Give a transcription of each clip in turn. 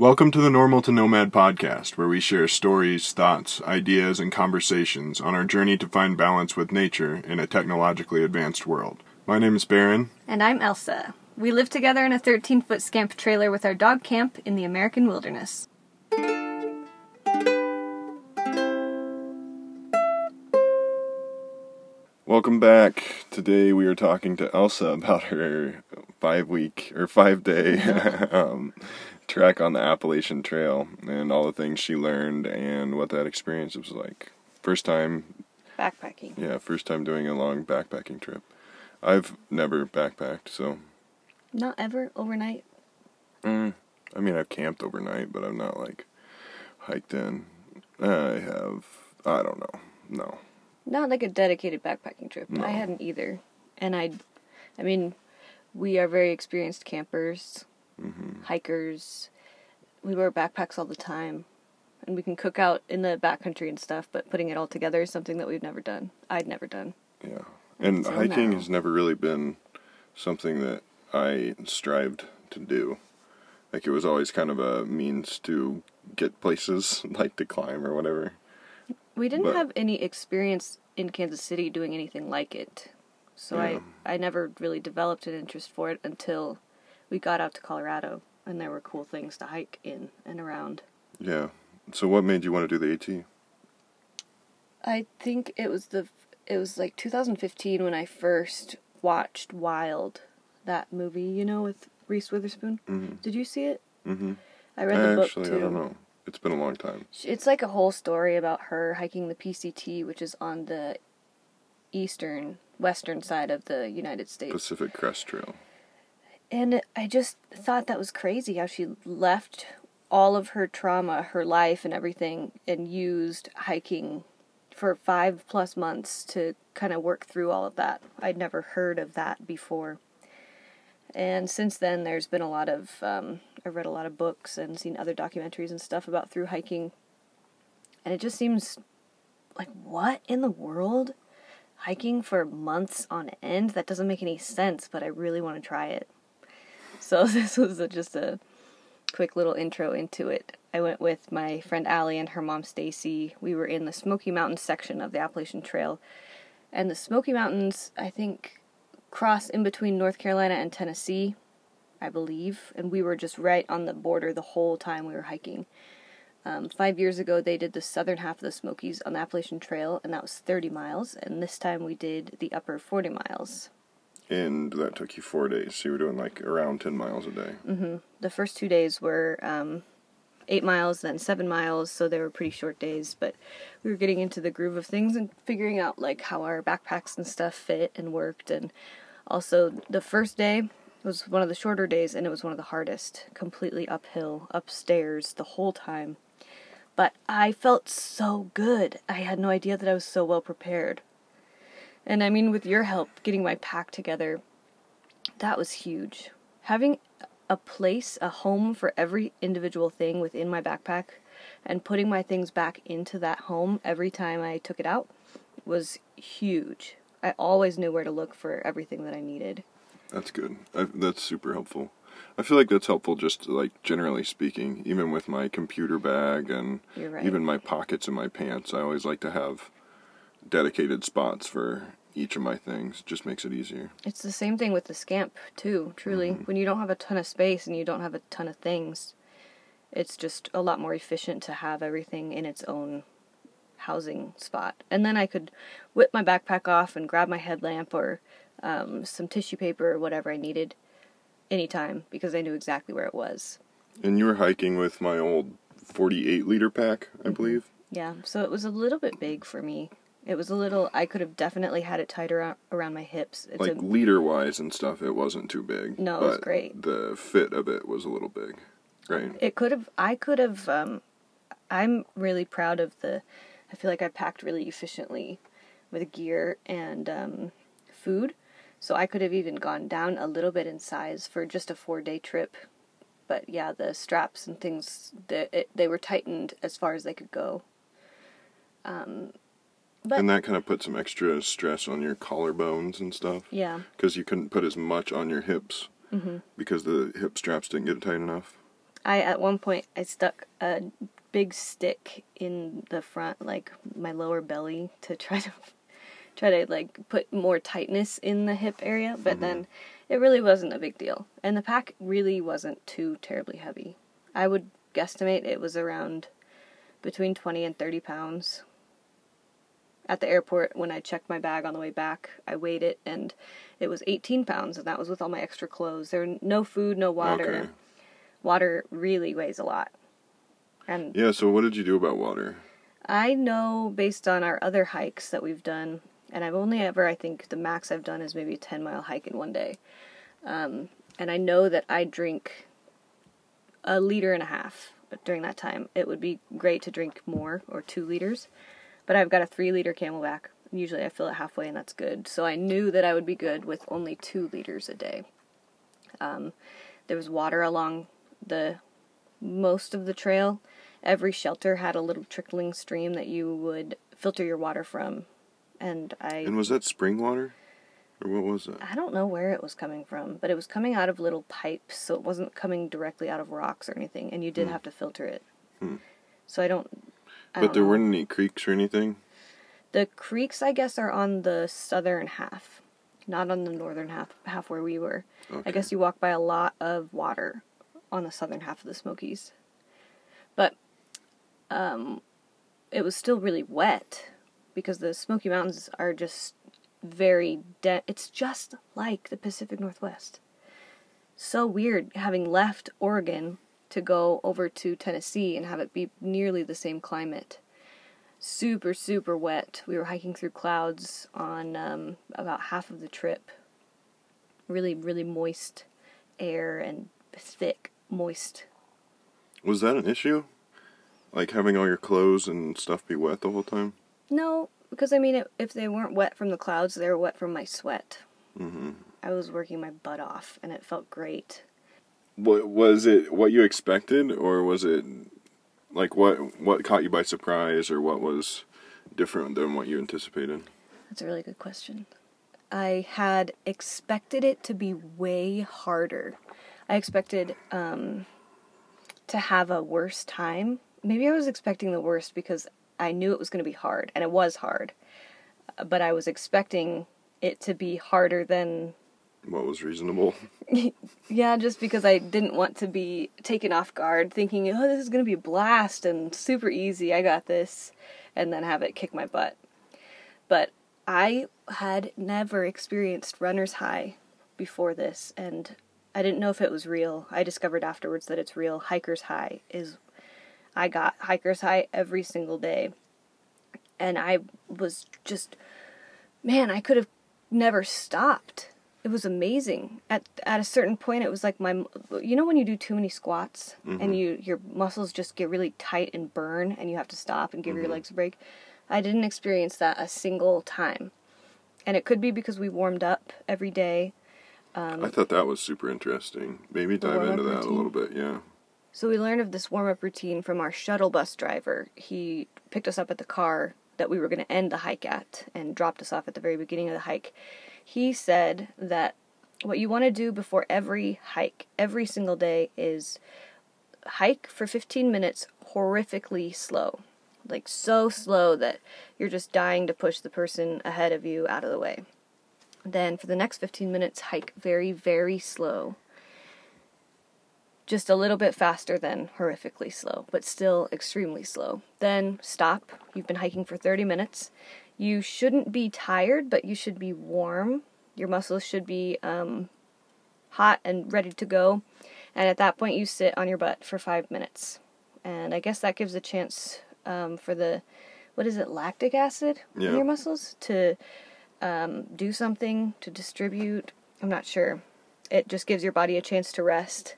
Welcome to the Normal to Nomad podcast, where we share stories, thoughts, ideas, and conversations on our journey to find balance with nature in a technologically advanced world. My name is Baron. And I'm Elsa. We live together in a 13 foot scamp trailer with our dog camp in the American wilderness. Welcome back. Today we are talking to Elsa about her five week or five day um, trek on the Appalachian Trail and all the things she learned and what that experience was like. First time, Backpacking. yeah, first time doing a long backpacking trip. I've never backpacked, so Not ever overnight. mm, I mean I've camped overnight, but I've not like hiked in. I have. I don't know. No. Not like a dedicated backpacking trip. No. I hadn't either. And I, I mean, we are very experienced campers, hmm hikers. We wear backpacks all the time. And we can cook out in the backcountry and stuff, but putting it all together is something that we've never done. I'd never done. Yeah. And Until hiking now. has never really been something that I strived to do. Like it was always kind of a means to get places, like to climb or whatever. We didn't But- have any experience in Kansas City doing anything like it. So Yeah. I I never really developed an interest for it until we got out to Colorado and there were cool things to hike in and around. Yeah. So what made you want to do the AT? I think it was the it was like 2015 when I first watched Wild, that movie, you know, with Reese Witherspoon. Mm-hmm. Did you see it? Mm-hmm. I read the book too. I don't know. It's been a long time. It's like a whole story about her hiking the PCT, which is on the eastern, western side of the United States. Pacific Crest Trail. And I just thought that was crazy how she left all of her trauma, her life, and everything, and used hiking for five plus months to kind of work through all of that. I'd never heard of that before. And since then, there's been a lot of, um, I've read a lot of books and seen other documentaries and stuff about through hiking. And it just seems like, what in the world? Hiking for months on end? That doesn't make any sense, but I really want to try it. So this was a, just a quick little intro into it. I went with my friend Allie and her mom Stacy. We were in the Smoky Mountains section of the Appalachian Trail. And the Smoky Mountains, I think, cross in between North Carolina and Tennessee, I believe. And we were just right on the border the whole time we were hiking. Um, five years ago, they did the southern half of the Smokies on the Appalachian Trail, and that was 30 miles. And this time we did the upper 40 miles. And that took you four days. So you were doing like around 10 miles a day. hmm The first two days were um, eight miles, then seven miles, so they were pretty short days. But we were getting into the groove of things and figuring out like how our backpacks and stuff fit and worked. And also, the first day was one of the shorter days, and it was one of the hardest. Completely uphill, upstairs the whole time. But I felt so good. I had no idea that I was so well prepared. And I mean, with your help getting my pack together, that was huge. Having a place, a home for every individual thing within my backpack and putting my things back into that home every time I took it out was huge. I always knew where to look for everything that I needed. That's good. I, that's super helpful. I feel like that's helpful just like generally speaking, even with my computer bag and right. even my pockets in my pants. I always like to have dedicated spots for each of my things. Just makes it easier. It's the same thing with the scamp, too, truly. When you don't have a ton of space and you don't have a ton of things, it's just a lot more efficient to have everything in its own housing spot. And then I could whip my backpack off and grab my headlamp or um, some tissue paper or whatever I needed anytime because I knew exactly where it was. And you were hiking with my old 48 liter pack, I believe. Yeah, so it was a little bit big for me. It was a little, I could have definitely had it tighter around, my hips. It's Like a, liter wise and stuff, it wasn't too big. No, it was great. The fit of it was a little big, right? It could have. I could have. Um, I'm really proud of the. I feel like I packed really efficiently with gear and um, food, so I could have even gone down a little bit in size for just a four day trip. But yeah, the straps and things they, it, they were tightened as far as they could go. Um, but and that kind of put some extra stress on your collarbones and stuff. yeah, Mm-hmm. Because you couldn't put as much on your hips because the hip straps didn't get tight enough. I at one point I stuck a big stick in the front, like my lower belly, to try to try to like put more tightness in the hip area, but mm-hmm. then it really wasn't a big deal. And the pack really wasn't too terribly heavy. I would guesstimate it was around between 20 and 30 pounds. At the airport, when I checked my bag on the way back, I weighed it and it was 18 pounds, and that was with all my extra clothes. There no food, no water. Okay. Water really weighs a lot. And yeah, so what did you do about water? I know based on our other hikes that we've done, and I've only ever, I think, the max I've done is maybe a 10 mile hike in one day. Um, and I know that I drink a liter and a half during that time. It would be great to drink more or two liters, but I've got a three liter CamelBak. Usually I fill it halfway, and that's good. So I knew that I would be good with only two liters a day. Um, there was water along the most of the trail. Every shelter had a little trickling stream that you would filter your water from, and I. And was that spring water? Or what was that? I don't know where it was coming from, but it was coming out of little pipes, so it wasn't coming directly out of rocks or anything, and you did hmm. have to filter it. Hmm. So I don't. But there know. weren't any creeks or anything? The creeks, I guess, are on the southern half, not on the northern half, half where we were. Okay. I guess you walk by a lot of water on the southern half of the Smokies. But um, it was still really wet because the Smoky Mountains are just very dense. It's just like the Pacific Northwest. So weird having left Oregon to go over to Tennessee and have it be nearly the same climate. Super, super wet. We were hiking through clouds on um, about half of the trip. Really, really moist air and thick, moist. Was that an issue? Like having all your clothes and stuff be wet the whole time? No, because I mean, if they weren't wet from the clouds, they were wet from my sweat. Mm-hmm. I was working my butt off, and it felt great. What was it? What you expected, or was it like what? What caught you by surprise, or what was different than what you anticipated? That's a really good question. I had expected it to be way harder. I expected um, to have a worse time. Maybe I was expecting the worst because I knew it was going to be hard, and it was hard. But I was expecting it to be harder than what was reasonable. yeah, just because I didn't want to be taken off guard, thinking, "Oh, this is going to be a blast and super easy. I got this," and then have it kick my butt. But I had never experienced runner's high before this, and I didn't know if it was real. I discovered afterwards that it's real. Hiker's high is I got hiker's high every single day. And I was just, man, I could have never stopped. It was amazing. At at a certain point, it was like my, you know, when you do too many squats mm-hmm. and you your muscles just get really tight and burn, and you have to stop and give mm-hmm. your legs a break. I didn't experience that a single time, and it could be because we warmed up every day. Um, I thought that was super interesting. Maybe dive into that routine. a little bit, yeah. So we learned of this warm up routine from our shuttle bus driver. He picked us up at the car that we were going to end the hike at and dropped us off at the very beginning of the hike. He said that what you want to do before every hike, every single day, is hike for 15 minutes horrifically slow. Like so slow that you're just dying to push the person ahead of you out of the way. Then for the next 15 minutes, hike very, very slow just a little bit faster than horrifically slow, but still extremely slow. Then stop. You've been hiking for 30 minutes. You shouldn't be tired, but you should be warm. Your muscles should be um, hot and ready to go. And at that point, you sit on your butt for five minutes. And I guess that gives a chance um, for the, what is it, lactic acid yeah. in your muscles to um, do something, to distribute. I'm not sure. It just gives your body a chance to rest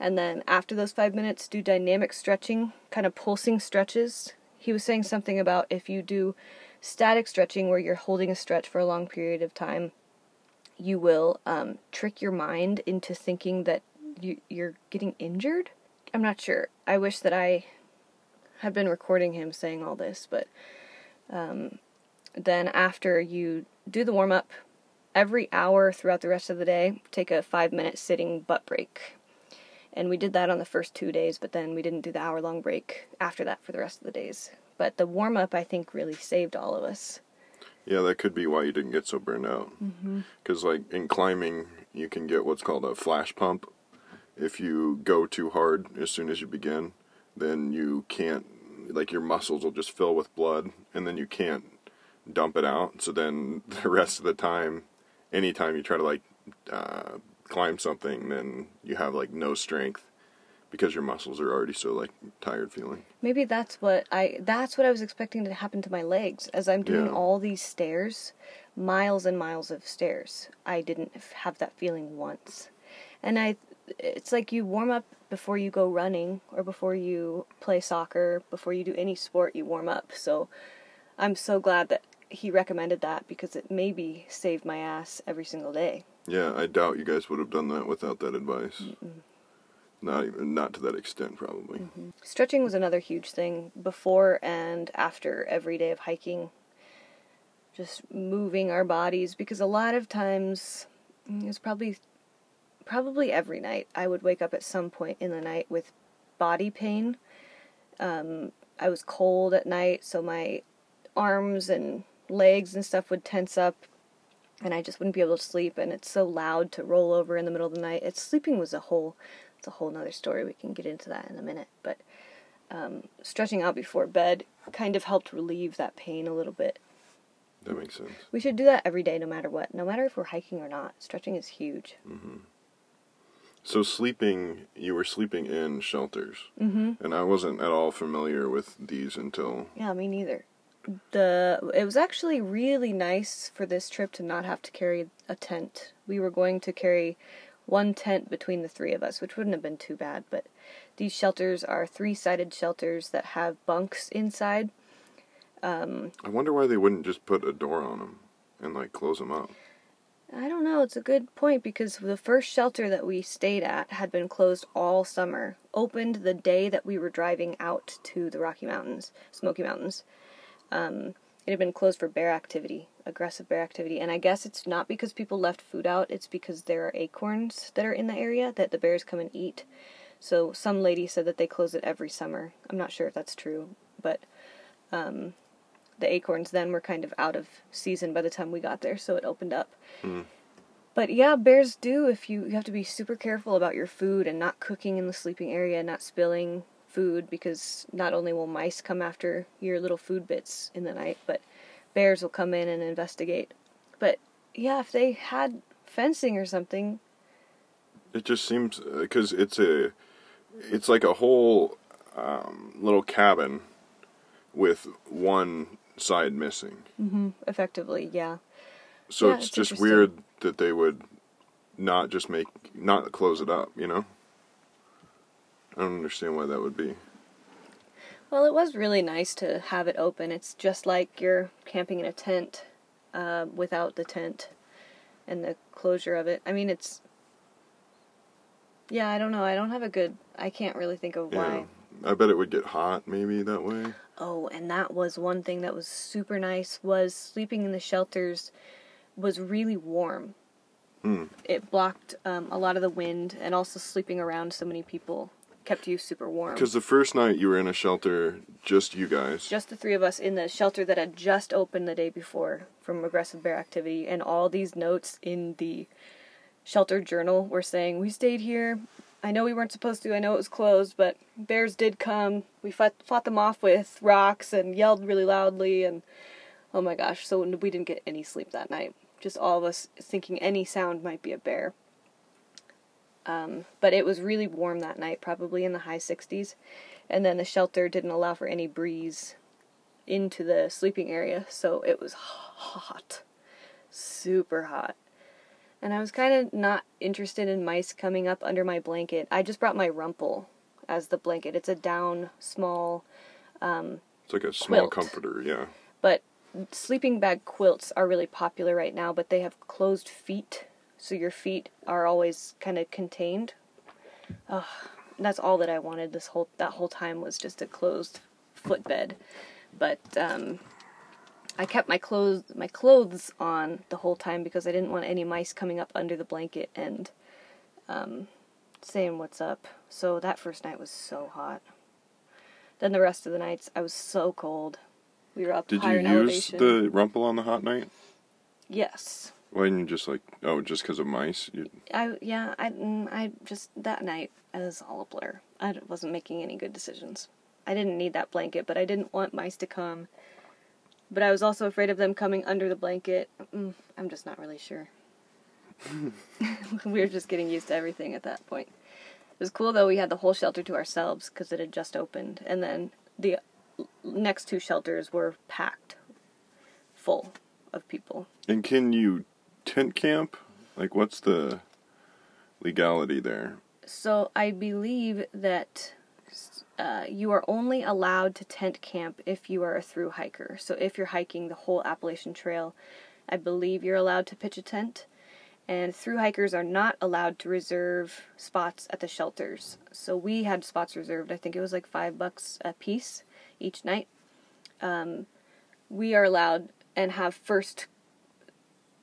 and then after those five minutes, do dynamic stretching, kind of pulsing stretches. He was saying something about if you do static stretching where you're holding a stretch for a long period of time, you will um, trick your mind into thinking that you, you're getting injured. I'm not sure. I wish that I had been recording him saying all this, but um, then after you do the warm up, every hour throughout the rest of the day, take a five minute sitting butt break And we did that on the first two days, but then we didn't do the hour long break after that for the rest of the days. But the warm up, I think, really saved all of us. Yeah, that could be why you didn't get so burned out. Because, like, in climbing, you can get what's called a flash pump. If you go too hard as soon as you begin, then you can't, like, your muscles will just fill with blood, and then you can't dump it out. So then the rest of the time, anytime you try to, like, uh, climb something, then you have, like, no strength because your muscles are already so, like, tired feeling. Maybe that's what I that's what I was expecting to happen to my legs as I'm doing Yeah. all these stairs, miles and miles of stairs. I didn't have that feeling once. And I it's like you warm up before you go running or before you play soccer, before you do any sport you warm up. So I'm so glad that he recommended that because it maybe saved my ass every single day. Yeah, I doubt you guys would have done that without that advice. Not even, not to that extent, probably. Stretching was another huge thing before and after every day of hiking. Just moving our bodies because a lot of times mm, it was probably probably every night I would wake up at some point in the night with body pain. Um, I was cold at night, so my arms and legs and stuff would tense up and I just wouldn't be able to sleep and it's so loud to roll over in the middle of the night. It's sleeping was a whole it's a whole nother story. We can get into that in a minute. But um, stretching out before bed kind of helped relieve that pain a little bit. That makes sense. We should do that every day, no matter what. No matter if we're hiking or not. Stretching is huge. So sleeping, you were sleeping in shelters, Mm-hmm. and I wasn't at all familiar with these until Yeah, me neither. The it was actually really nice for this trip to not have to carry a tent. We were going to carry one tent between the three of us, which wouldn't have been too bad. But these shelters are three-sided shelters that have bunks inside. Um, I wonder why they wouldn't just put a door on them and like close them up. I don't know. It's a good point because the first shelter that we stayed at had been closed all summer. Opened the day that we were driving out to the Rocky Mountains, Smoky Mountains. Um, it had been closed for bear activity, aggressive bear activity, and I guess it's not because people left food out. It's because there are acorns that are in the area that the bears come and eat. So some lady said that they close it every summer. I'm not sure if that's true, but um, the acorns then were kind of out of season by the time we got there, so it opened up. But yeah, bears do if you you have to be super careful about your food and not cooking in the sleeping area, not spilling food because not only will mice come after your little food bits in the night, but bears will come in and investigate. But yeah, if they had fencing or something, It just seems because it's a, it's like a whole um, little cabin with one side missing. effectively, yeah. So Yeah, it's, it's just weird that they would not just make not close it up. You know. I don't understand why that would be. Well, it was really nice to have it open. It's just like you're camping in a tent uh, without the tent and the closure of it. I mean, it's. Yeah, I don't know. I don't have a good. I can't really think of why. Yeah. I bet it would get hot maybe that way. Oh, and that was one thing that was super nice was sleeping in the shelters was really warm. Hmm. It blocked um, a lot of the wind, and also sleeping around so many people kept you super warm. Because the first night you were in a shelter, just you guys. just the three of us in the shelter that had just opened the day before from aggressive bear activity, and all these notes in the shelter journal were saying, We stayed here. I know we weren't supposed to. I know it was closed, but bears did come. We fought, fought them off with rocks and yelled really loudly, and oh my gosh, so we didn't get any sleep that night. Just all of us thinking any sound might be a bear. Um, but it was really warm that night, probably in the high 60s. And then the shelter didn't allow for any breeze into the sleeping area, so it was hot. Super hot. And I was kind of not interested in mice coming up under my blanket. I just brought my Rumpl as the blanket. It's a down, small, It's like a small Quilt. comforter, yeah. but sleeping bag quilts are really popular right now, but they have closed feet, so your feet are always kind of contained. Ugh, that's all that I wanted this whole that whole time was just a closed footbed. But um, I kept my clothes my clothes on the whole time because I didn't want any mice coming up under the blanket and um, saying what's up. So that first night was so hot. Then the rest of the nights, I was so cold. We were up Did higher you in use elevation. the Rumpl on the hot night? Yes. Why didn't you just like oh just because of mice? You, I yeah I mm, I just that night it was all a blur. I wasn't making any good decisions. I didn't need that blanket, but I didn't want mice to come. But I was also afraid of them coming under the blanket. Mm, I'm just not really sure. we were just getting used to everything at that point. It was cool though. We had the whole shelter to ourselves because it had just opened, and then the next two shelters were packed, full of people. and can you tent camp? Like what's the legality there? So I believe that uh, you are only allowed to tent camp if you are a through hiker. So if you're hiking the whole Appalachian Trail, I believe you're allowed to pitch a tent. And through hikers are not allowed to reserve spots at the shelters. So we had spots reserved. I think it was like five bucks a piece each night. Um, we are allowed and have first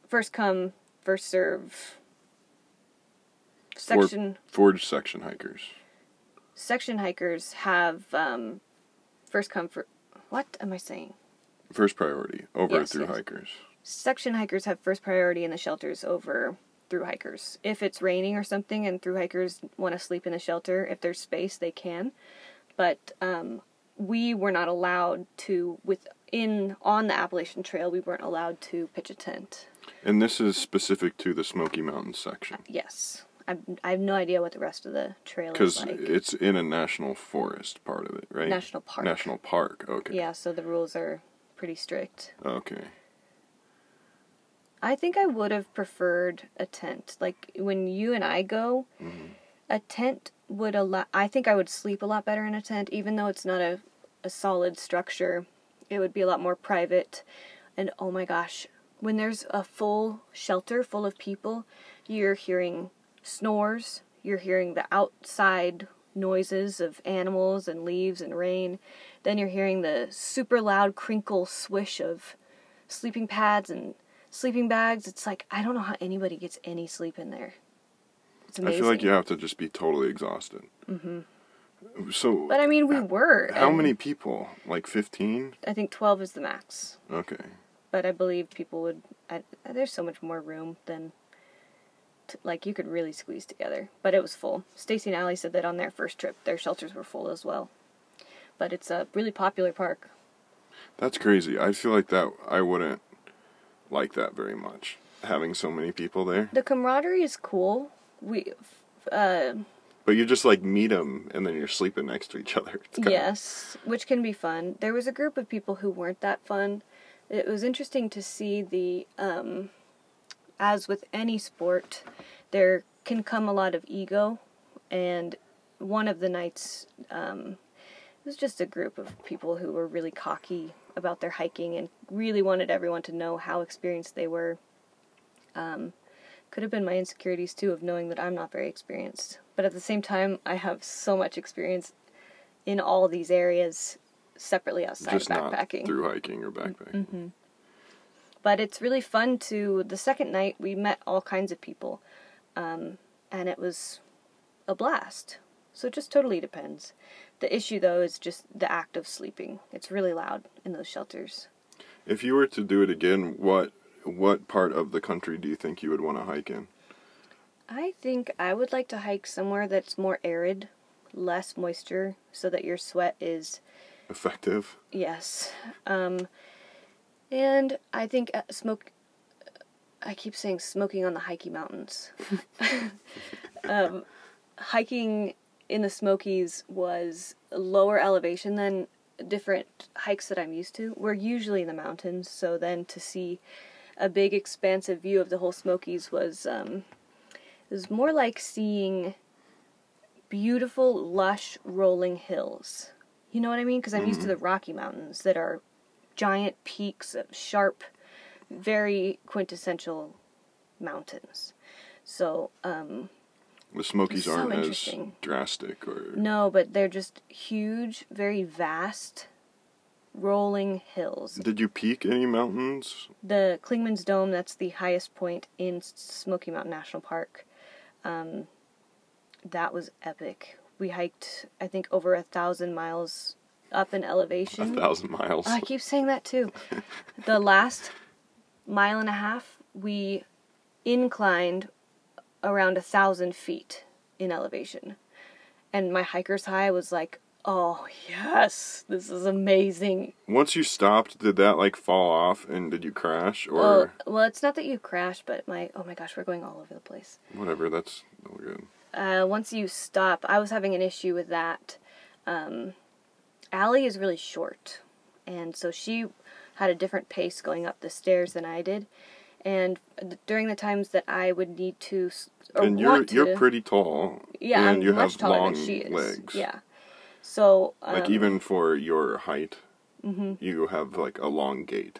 first come first serve section Forge section hikers. section hikers have um, first come for what am I saying? First priority over Yes, through yes. hikers. Section hikers have first priority in the shelters over through hikers. If it's raining or something and through hikers want to sleep in the shelter, if there's space, they can. But um, we were not allowed to within on the Appalachian Trail. We weren't allowed to pitch a tent. And this is specific to the Smoky Mountains section Yes, I, I have no idea what the rest of the trail is like. because it's in a national forest part of it, right? National park. National park. Okay. Yeah, so the rules are pretty strict. Okay. I think I would have preferred a tent. Like when you and I go, mm-hmm. a tent would allow. I think I would sleep a lot better in a tent, even though it's not a, a solid structure. It would be a lot more private. And oh my gosh, when there's a full shelter full of people, you're hearing snores, you're hearing the outside noises of animals and leaves and rain. Then you're hearing the super loud crinkle swish of sleeping pads and sleeping bags. It's like I don't know how anybody gets any sleep in there. It's I feel like you have to just be totally exhausted. Mm-hmm. So, But I mean, we were. how many people? Like 15? I think twelve is the max. Okay. But I believe people would. I, there's so much more room than. To, like you could really squeeze together, but it was full. Stacy and Allie said that on their first trip, their shelters were full as well. But it's a really popular park. That's crazy. I feel like that I wouldn't like that very much. Having so many people there. The camaraderie is cool. We, uh, But you just like meet them and then you're sleeping next to each other. Yes, which can be fun. There was a group of people who weren't that fun. It was interesting to see the, um, as with any sport, there can come a lot of ego, and one of the nights, um, it was just a group of people who were really cocky about their hiking and really wanted everyone to know how experienced they were. Um, could have been my insecurities too of knowing that I'm not very experienced, but at the same time, I have so much experience in all these areas separately outside Just of backpacking. through hiking or backpacking. But it's really fun to. The second night, we met all kinds of people, um, and it was a blast. So it just totally depends. The issue, though, is just the act of sleeping. It's really loud in those shelters. If you were to do it again, what what part of the country do you think you would want to hike in? I think I would like to hike somewhere that's more arid, less moisture, so that your sweat is Effective. Yes. Um, and I think uh, smoke. I keep saying smoking on the Hiking Mountains. um, hiking in the Smokies was lower elevation than different hikes that I'm used to. We're usually in the mountains, so then to see a big expansive view of the whole Smokies was um, it was more like seeing beautiful, lush, rolling hills. You know what I mean? Because I'm used to the Rocky Mountains that are giant peaks of sharp, very quintessential mountains. So, um, The Smokies So aren't as drastic or no, but they're just huge, very vast, rolling hills. Did you peak any mountains? The Clingman's Dome, that's the highest point in Smoky Mountain National Park. Um, that was epic. We hiked, I think, over a thousand miles up in elevation. A thousand miles. Oh, I keep saying that too. the last mile and a half, we inclined around a thousand feet in elevation. And my hiker's high was like, oh, yes, this is amazing. Once you stopped, did that like fall off and did you crash or Well, well, it's not that you crashed, but my, oh my gosh, we're going all over the place. whatever? That's all good. Uh, once you stop, I was having an issue with that. Um, Allie is really short, and so she had a different pace going up the stairs than I did. And during the times that I would need to, or and you're to, you're pretty tall. yeah, and I'm you much have taller long than she is. legs. Yeah, so um, Like even for your height, Mm-hmm. you have like a long gait.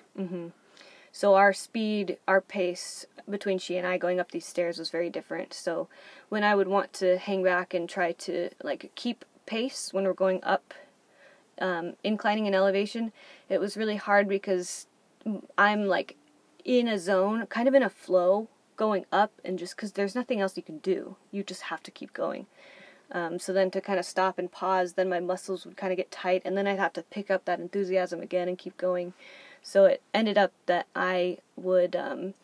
So our speed, our pace between she and I going up these stairs was very different. So when I would want to hang back and try to like keep pace when we're going up, um, inclining in elevation, it was really hard because I'm like in a zone, kind of in a flow, going up, and just because there's nothing else you can do, you just have to keep going. Um, so then to kind of stop and pause, then my muscles would kind of get tight, and then I'd have to pick up that enthusiasm again and keep going. So it ended up that I would um,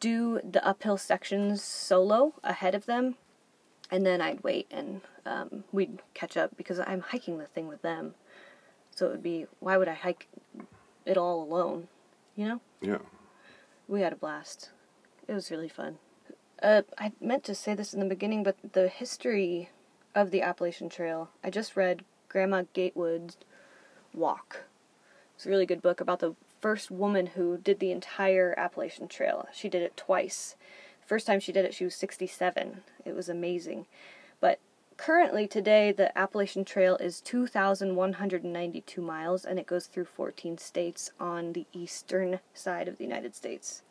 do the uphill sections solo ahead of them, and then I'd wait and um, we'd catch up because I'm hiking the thing with them. So it would be, why would I hike it all alone? You know? Yeah. We had a blast. It was really fun. Uh, I meant to say this in the beginning, but the history of the Appalachian Trail, I just read Grandma Gatewood's Walk. It's a really good book about the first woman who did the entire Appalachian Trail. She did it twice. The First time she did it, she was 67. It was amazing. But currently, today, the Appalachian Trail is 2,192 miles and it goes through 14 states on the eastern side of the United States.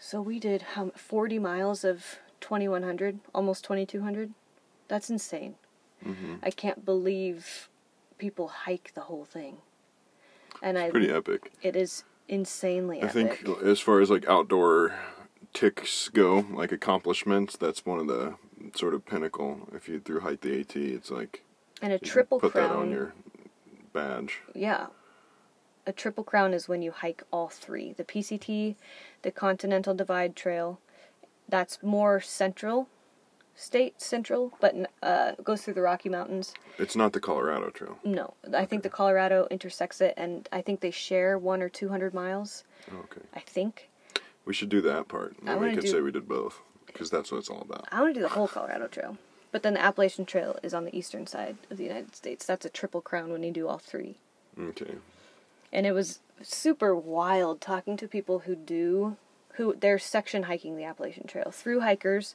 So we did how 40 miles of 2100, almost 2200. That's insane. hmm I can't believe people hike the whole thing. And I Pretty epic. it is insanely I epic. think as far as like outdoor ticks go, like accomplishments, that's one of the sort of pinnacle. If you through hike the AT, it's like and a triple put crown. that on your badge. Yeah. A triple crown is when you hike all three the PCT, the Continental Divide Trail. That's more central, state central, but uh, goes through the Rocky Mountains. It's not the Colorado Trail. No, I think the Colorado intersects it, and I think they share one or two hundred miles. Oh, okay. I think. We should do that part. And we wanna could do- say we did both because that's what it's all about. I want to do the whole Colorado Trail. But then the Appalachian Trail is on the eastern side of the United States. That's a triple crown when you do all three. Okay. and it was super wild talking to people who do who they're section hiking the Appalachian Trail through hikers.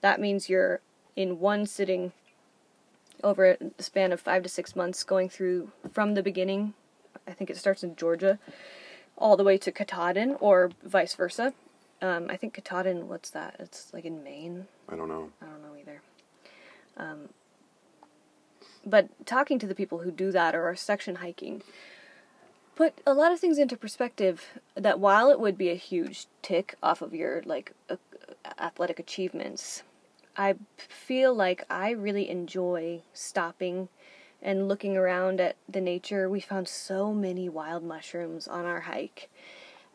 That means you're in one sitting over a span of five to six months, going through from the beginning. I think it starts in Georgia, all the way to Katahdin, or vice versa. Um, I think Katahdin, what's that? It's like in Maine. I don't know. I don't know either. Um, but talking to the people who do that or are section hiking put a lot of things into perspective that while it would be a huge tick off of your like uh, athletic achievements i feel like i really enjoy stopping and looking around at the nature we found so many wild mushrooms on our hike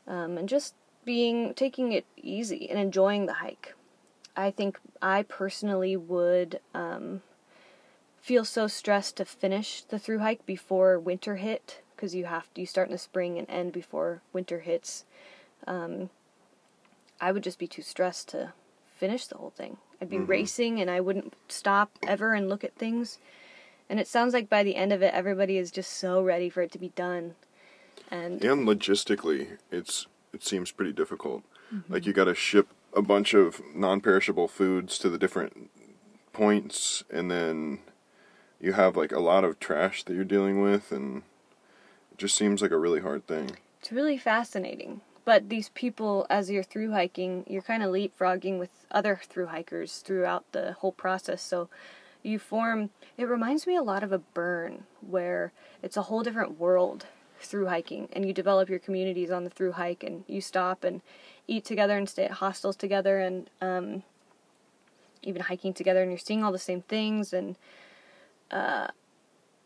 um, and just being taking it easy and enjoying the hike I think I personally would um, feel so stressed to finish the through hike before winter hit because you have to you start in the spring and end before winter hits. Um, I would just be too stressed to finish the whole thing. I'd be Mhm. racing and I wouldn't stop ever and look at things. And it sounds like by the end of it, everybody is just so ready for it to be done. And And logistically, it's it seems pretty difficult. Mm-hmm. Like you got to ship a bunch of non-perishable foods to the different points, and then you have like a lot of trash that you're dealing with, and it just seems like a really hard thing. It's really fascinating. But these people, as you're through hiking, you're kind of leapfrogging with other through hikers throughout the whole process. So you form, it reminds me a lot of a burn where it's a whole different world through hiking and you develop your communities on the through hike and you stop and eat together and stay at hostels together and um, even hiking together and you're seeing all the same things and uh,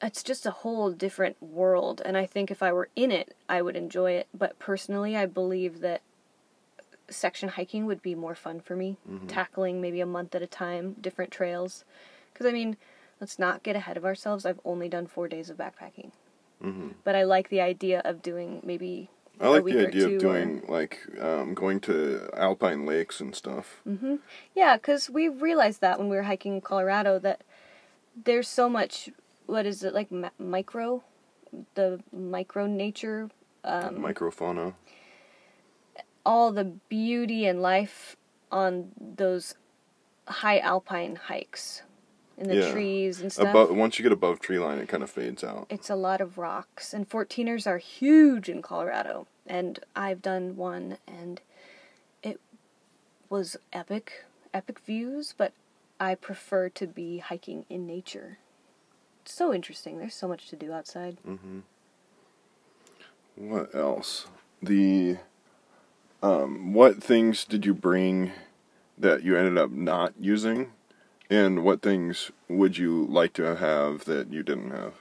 it's just a whole different world and i think if i were in it i would enjoy it but personally i believe that section hiking would be more fun for me tackling maybe a month at a time different trails because i mean let's not get ahead of ourselves i've only done four days of backpacking hmm but i like the idea of doing maybe I a like the idea of or- doing like um, going to alpine lakes and stuff. hmm Yeah, because we realized that when we were hiking in Colorado that there's so much. What is it like ma- micro, the micro nature, um, Microfauna. all the beauty and life on those high alpine hikes, in the Yeah. trees and stuff. Above, once you get above tree line, it kind of fades out. It's a lot of rocks, and 14ers are huge in Colorado. And I've done one, and it was epic, epic views, but I prefer to be hiking in nature. So interesting. There's so much to do outside. hmm What else? The um, what things did you bring that you ended up not using, and what things would you like to have that you didn't have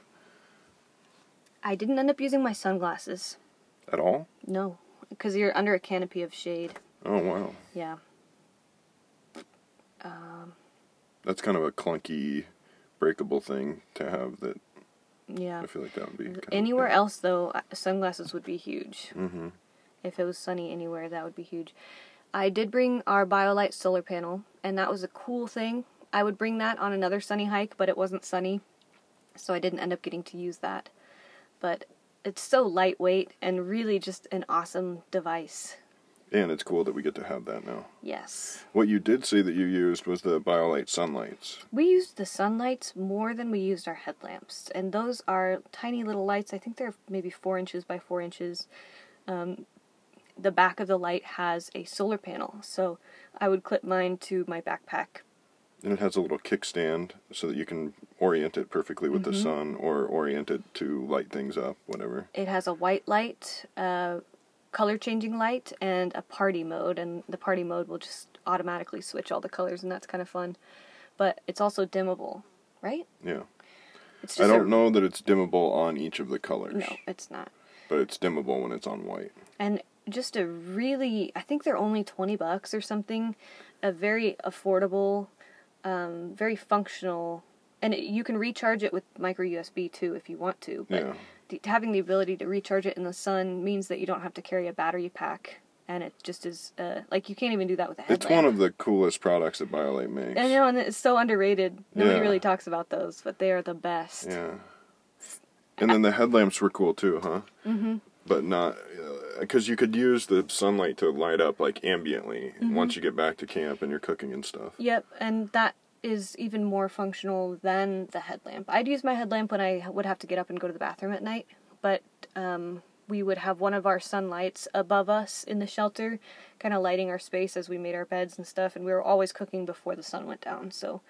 I didn't end up using my sunglasses. at all? No, because you're under a canopy of shade. Oh wow, Yeah. Um, that's kind of a clunky, breakable thing to have. That yeah. I feel like that would be kind Anywhere else, though, sunglasses would be huge. Mm-hmm. If it was sunny anywhere, that would be huge. I did bring our BioLite solar panel, and that was a cool thing. I would bring that on another sunny hike, but it wasn't sunny, so I didn't end up getting to use that. But it's so lightweight and really just an awesome device. And it's cool that we get to have that now. Yes. What you did say that you used was the BioLite sunlights. We used the sunlights more than we used our headlamps, and those are tiny little lights. I think they're maybe four inches by four inches. Um, the back of the light has a solar panel, so I would clip mine to my backpack. And it has a little kickstand so that you can orient it perfectly with the sun or orient it to light things up, whatever. It has a white light, a color changing light, and a party mode, and the party mode will just automatically switch all the colors, and that's kind of fun. But it's also dimmable, right? Yeah. It's I a- don't know that it's dimmable on each of the colors, No, it's not. but it's dimmable when it's on white. and just a really i think they're only 20 bucks or something a very affordable um, very functional and it, you can recharge it with micro usb too if you want to but Yeah. The, having the ability to recharge it in the sun means that you don't have to carry a battery pack and it just is uh, like you can't even do that with a headlamp It's one of the coolest products that BioLite makes. I know, and it's so underrated. Nobody Yeah. really talks about those, but they are the best. Yeah. And then the headlamps were cool too, huh? Mm-hmm. But not because you could use the sunlight to light up like ambiently Mm-hmm. once you get back to camp and you're cooking and stuff. Yep, and that is even more functional than the headlamp. I'd use my headlamp when I would have to get up and go to the bathroom at night, but um, we would have one of our sunlights above us in the shelter, kind of lighting our space as we made our beds and stuff, and we were always cooking before the sun went down. So,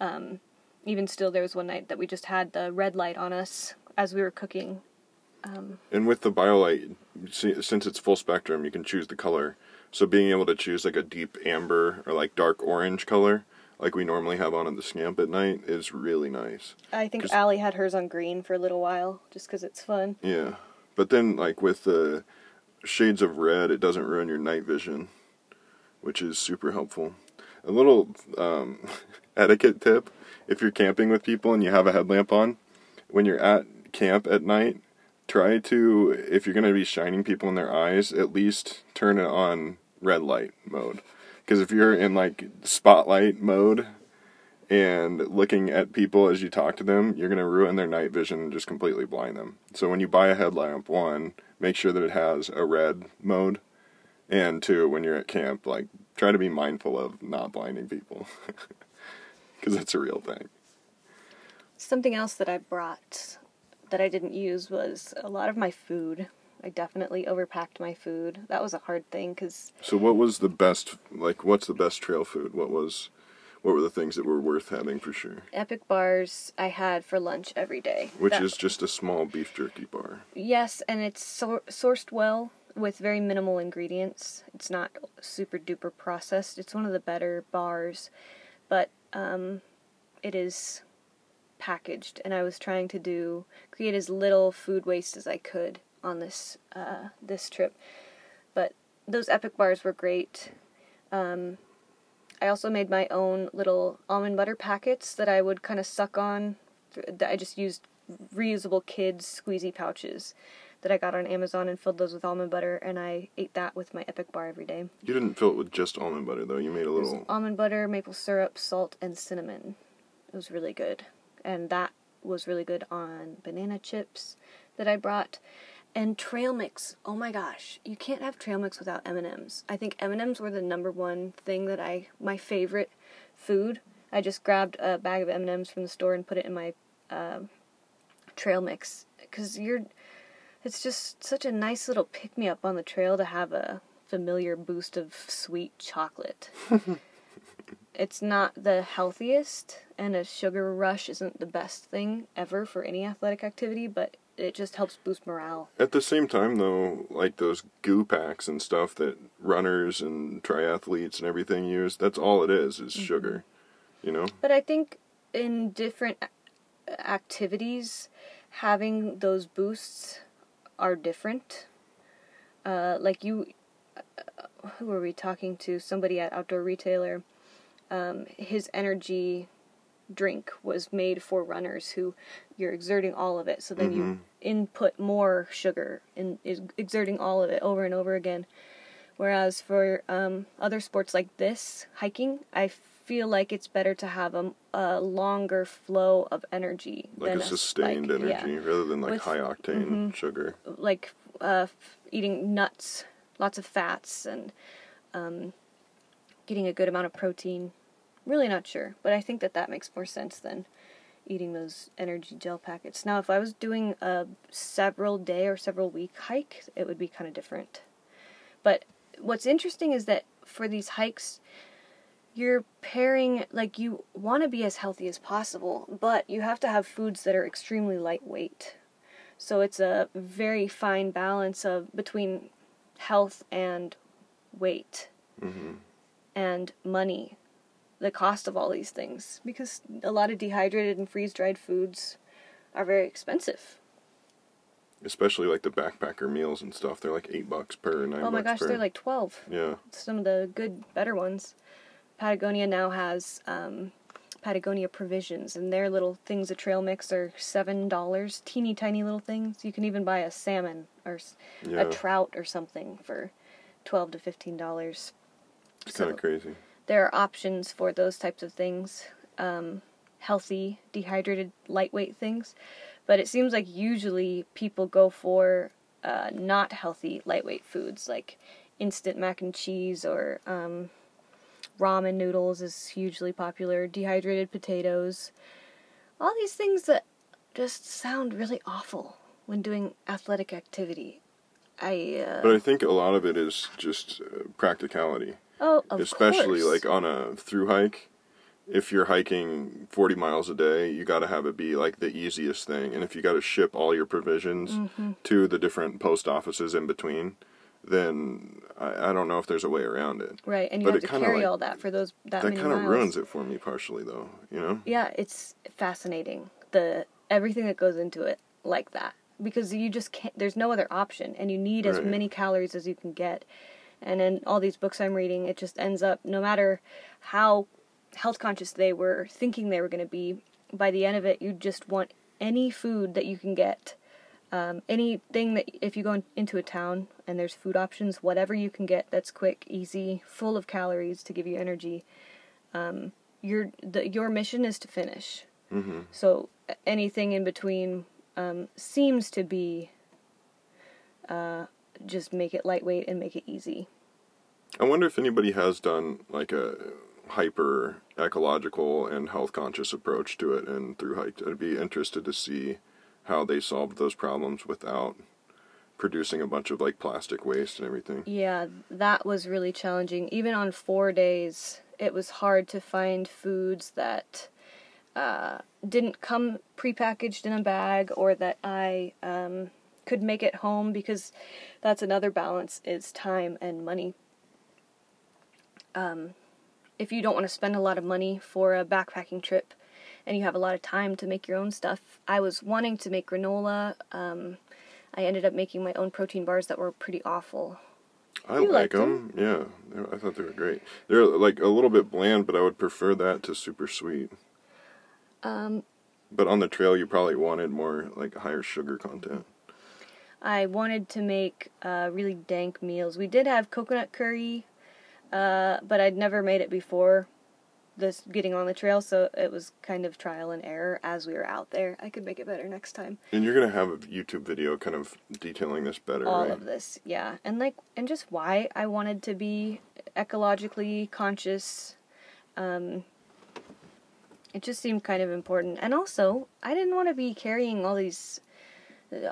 um, even still, there was one night that we just had the red light on us as we were cooking. And with the BioLite, since it's full spectrum, you can choose the color. So being able to choose like a deep amber or like dark orange color, like we normally have on at the Scamp at night, is really nice. I think Allie had hers on green for a little while, just because it's fun. Yeah. But then like with the shades of red, it doesn't ruin your night vision, which is super helpful. A little um, etiquette tip: if you're camping with people and you have a headlamp on, when you're at camp at night, try to if you're going to be shining people in their eyes, at least turn it on red light mode. Because if you're in like spotlight mode and looking at people as you talk to them, you're going to ruin their night vision and just completely blind them. So when you buy a headlamp, one, make sure that it has a red mode, and two, when you're at camp, like try to be mindful of not blinding people, because that's a real thing. Something else that I brought that I didn't use was a lot of my food. I definitely overpacked my food. That was a hard thing because So what was the best? Like, what's the best trail food? What was, what were the things that were worth having for sure? Epic bars I had for lunch every day. Which That- is just a small beef jerky bar. yes, and it's sor- sourced well with very minimal ingredients. It's not super duper processed. It's one of the better bars. but um, it is packaged, and I was trying to do create as little food waste as I could on this uh, this trip. But those Epic bars were great. Um, I also made my own little almond butter packets that I would kind of suck on. That I just used reusable kids squeezy pouches that I got on Amazon and filled those with almond butter, and I ate that with my Epic bar every day. You didn't fill it with just almond butter though. You made a little almond butter, maple syrup, salt, and cinnamon. It was really good, and that was really good on banana chips that I brought. And trail mix. Oh my gosh, you can't have trail mix without M and M's. I think M and M's were the number one thing that I my favorite food. I just grabbed a bag of M and M's from the store and put it in my uh, trail mix because you're it's just such a nice little pick me up on the trail to have a familiar boost of sweet chocolate. it's not the healthiest, and a sugar rush isn't the best thing ever for any athletic activity, but it just helps boost morale. At the same time, though, like those goo packs and stuff that runners and triathletes and everything use, that's all it is, is mm-hmm. sugar, you know? But I think in different activities, having those boosts are different. Uh, like you, uh, who were we talking to? Somebody at Outdoor Retailer. Um, his energy drink was made for runners who you're exerting all of it. So then mm-hmm. you input more sugar and is exerting all of it over and over again. Whereas for um, other sports like this, hiking, I feel like it's better to have a, a longer flow of energy. Like a sustained a energy yeah. rather than like With, high octane mm-hmm, sugar. Like uh, f- eating nuts, lots of fats, and um, getting a good amount of protein. Really not sure, but I think that that makes more sense than eating those energy gel packets. Now, if I was doing a several day or several week hike, it would be kind of different. But what's interesting is that for these hikes, you're pairing like you want to be as healthy as possible, but you have to have foods that are extremely lightweight. So it's a very fine balance of between health and weight mm-hmm. and money, the cost of all these things, because a lot of dehydrated and freeze dried foods are very expensive. Especially like the backpacker meals and stuff, they're like eight bucks per nine. Oh my gosh, per. they're like twelve. Yeah. Some of the good, better ones. Patagonia now has um, Patagonia provisions, and their little things of trail mix are seven dollars, teeny tiny little things. You can even buy a salmon or yeah. a trout or something for twelve to fifteen dollars. It's so kind of crazy. There are options for those types of things, um, healthy, dehydrated, lightweight things, but it seems like usually people go for uh, not healthy, lightweight foods like instant mac and cheese or um, ramen noodles is hugely popular, dehydrated potatoes. All these things that just sound really awful when doing athletic activity. I uh, But I think a lot of it is just uh, practicality. Oh, Especially course. like on a through hike. If you're hiking 40 miles a day, you got to have it be like the easiest thing. And if you got to ship all your provisions mm-hmm. to the different post offices in between, then I, I, don't know if there's a way around it. Right, and you but have to carry like, all that for those that, that kind of ruins it for me partially, though. You know. Yeah, it's fascinating the everything that goes into it like that because you just can't. There's no other option, and you need as many calories as you can get. And in all these books I'm reading, it just ends up no matter how health conscious they were thinking they were going to be. By the end of it, you just want any food that you can get um, anything that if you go in, into a town and there's food options, whatever you can get that's quick, easy, full of calories to give you energy. Um, your the, your mission is to finish. Mm-hmm. So anything in between um, seems to be uh, just make it lightweight and make it easy. I wonder if anybody has done like a hyper ecological and health conscious approach to it and through hike. I'd be interested to see how they solved those problems without producing a bunch of like plastic waste and everything. Yeah, that was really challenging. Even on four days, it was hard to find foods that uh, didn't come prepackaged in a bag or that I um, could make it home because that's another balance is time and money. Um, if you don't want to spend a lot of money for a backpacking trip and you have a lot of time to make your own stuff, I was wanting to make granola. Um, I ended up making my own protein bars that were pretty awful. I You like liked them. Yeah, I thought they were great. They're like a little bit bland, but I would prefer that to super sweet. Um, But on the trail, you probably wanted more like higher sugar content. I wanted to make uh, really dank meals. We did have coconut curry, uh, but I'd never made it before this getting on the trail, so it was kind of trial and error as we were out there. I could make it better next time. And you're gonna have a YouTube video kind of detailing this better, All right? of this, yeah, and like, and just why I wanted to be ecologically conscious. Um, it just seemed kind of important, and also I didn't want to be carrying all these,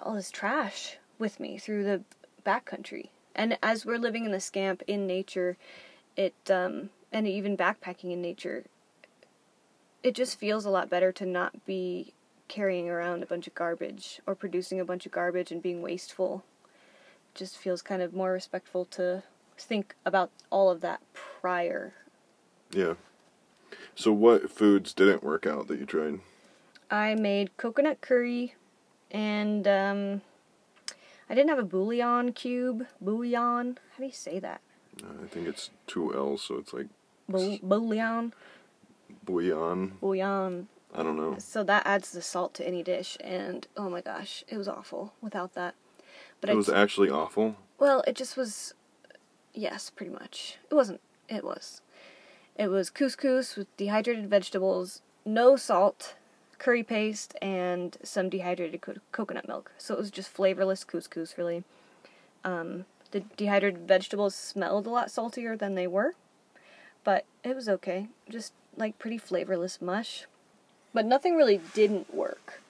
all this trash with me through the backcountry. And as we're living in the scamp in nature, it um, and even backpacking in nature, it just feels a lot better to not be carrying around a bunch of garbage or producing a bunch of garbage and being wasteful. Just feels kind of more respectful to think about all of that prior. Yeah. So what foods didn't work out that you tried? I made coconut curry and um, I didn't have a bouillon cube. Bouillon? How do you say that? Uh, I think it's two L's, so it's like Bou- bouillon? bouillon. Bouillon. I don't know. So that adds the salt to any dish, and oh my gosh, it was awful without that. But it I was actually awful. Well, it just was. Yes, pretty much. It wasn't. It was. It was couscous with dehydrated vegetables, no salt, curry paste, and some dehydrated co- coconut milk. So it was just flavorless couscous, really. Um, the dehydrated vegetables smelled a lot saltier than they were, but it was okay. Just like pretty flavorless mush. But nothing really didn't work.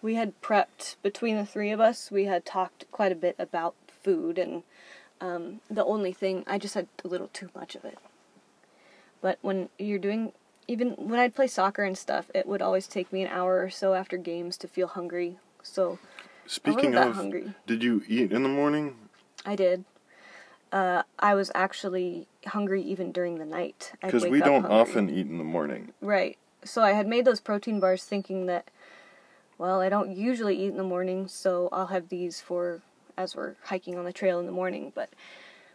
We had prepped between the three of us. We had talked quite a bit about food, and um, the only thing I just had a little too much of it. But when you're doing, even when I'd play soccer and stuff, it would always take me an hour or so after games to feel hungry. So Speaking of, hungry. did you eat in the morning? I did. Uh, I was actually hungry even during the night. Because we don't hungry. often eat in the morning. Right. So I had made those protein bars thinking that, well, I don't usually eat in the morning, so I'll have these for as we're hiking on the trail in the morning. But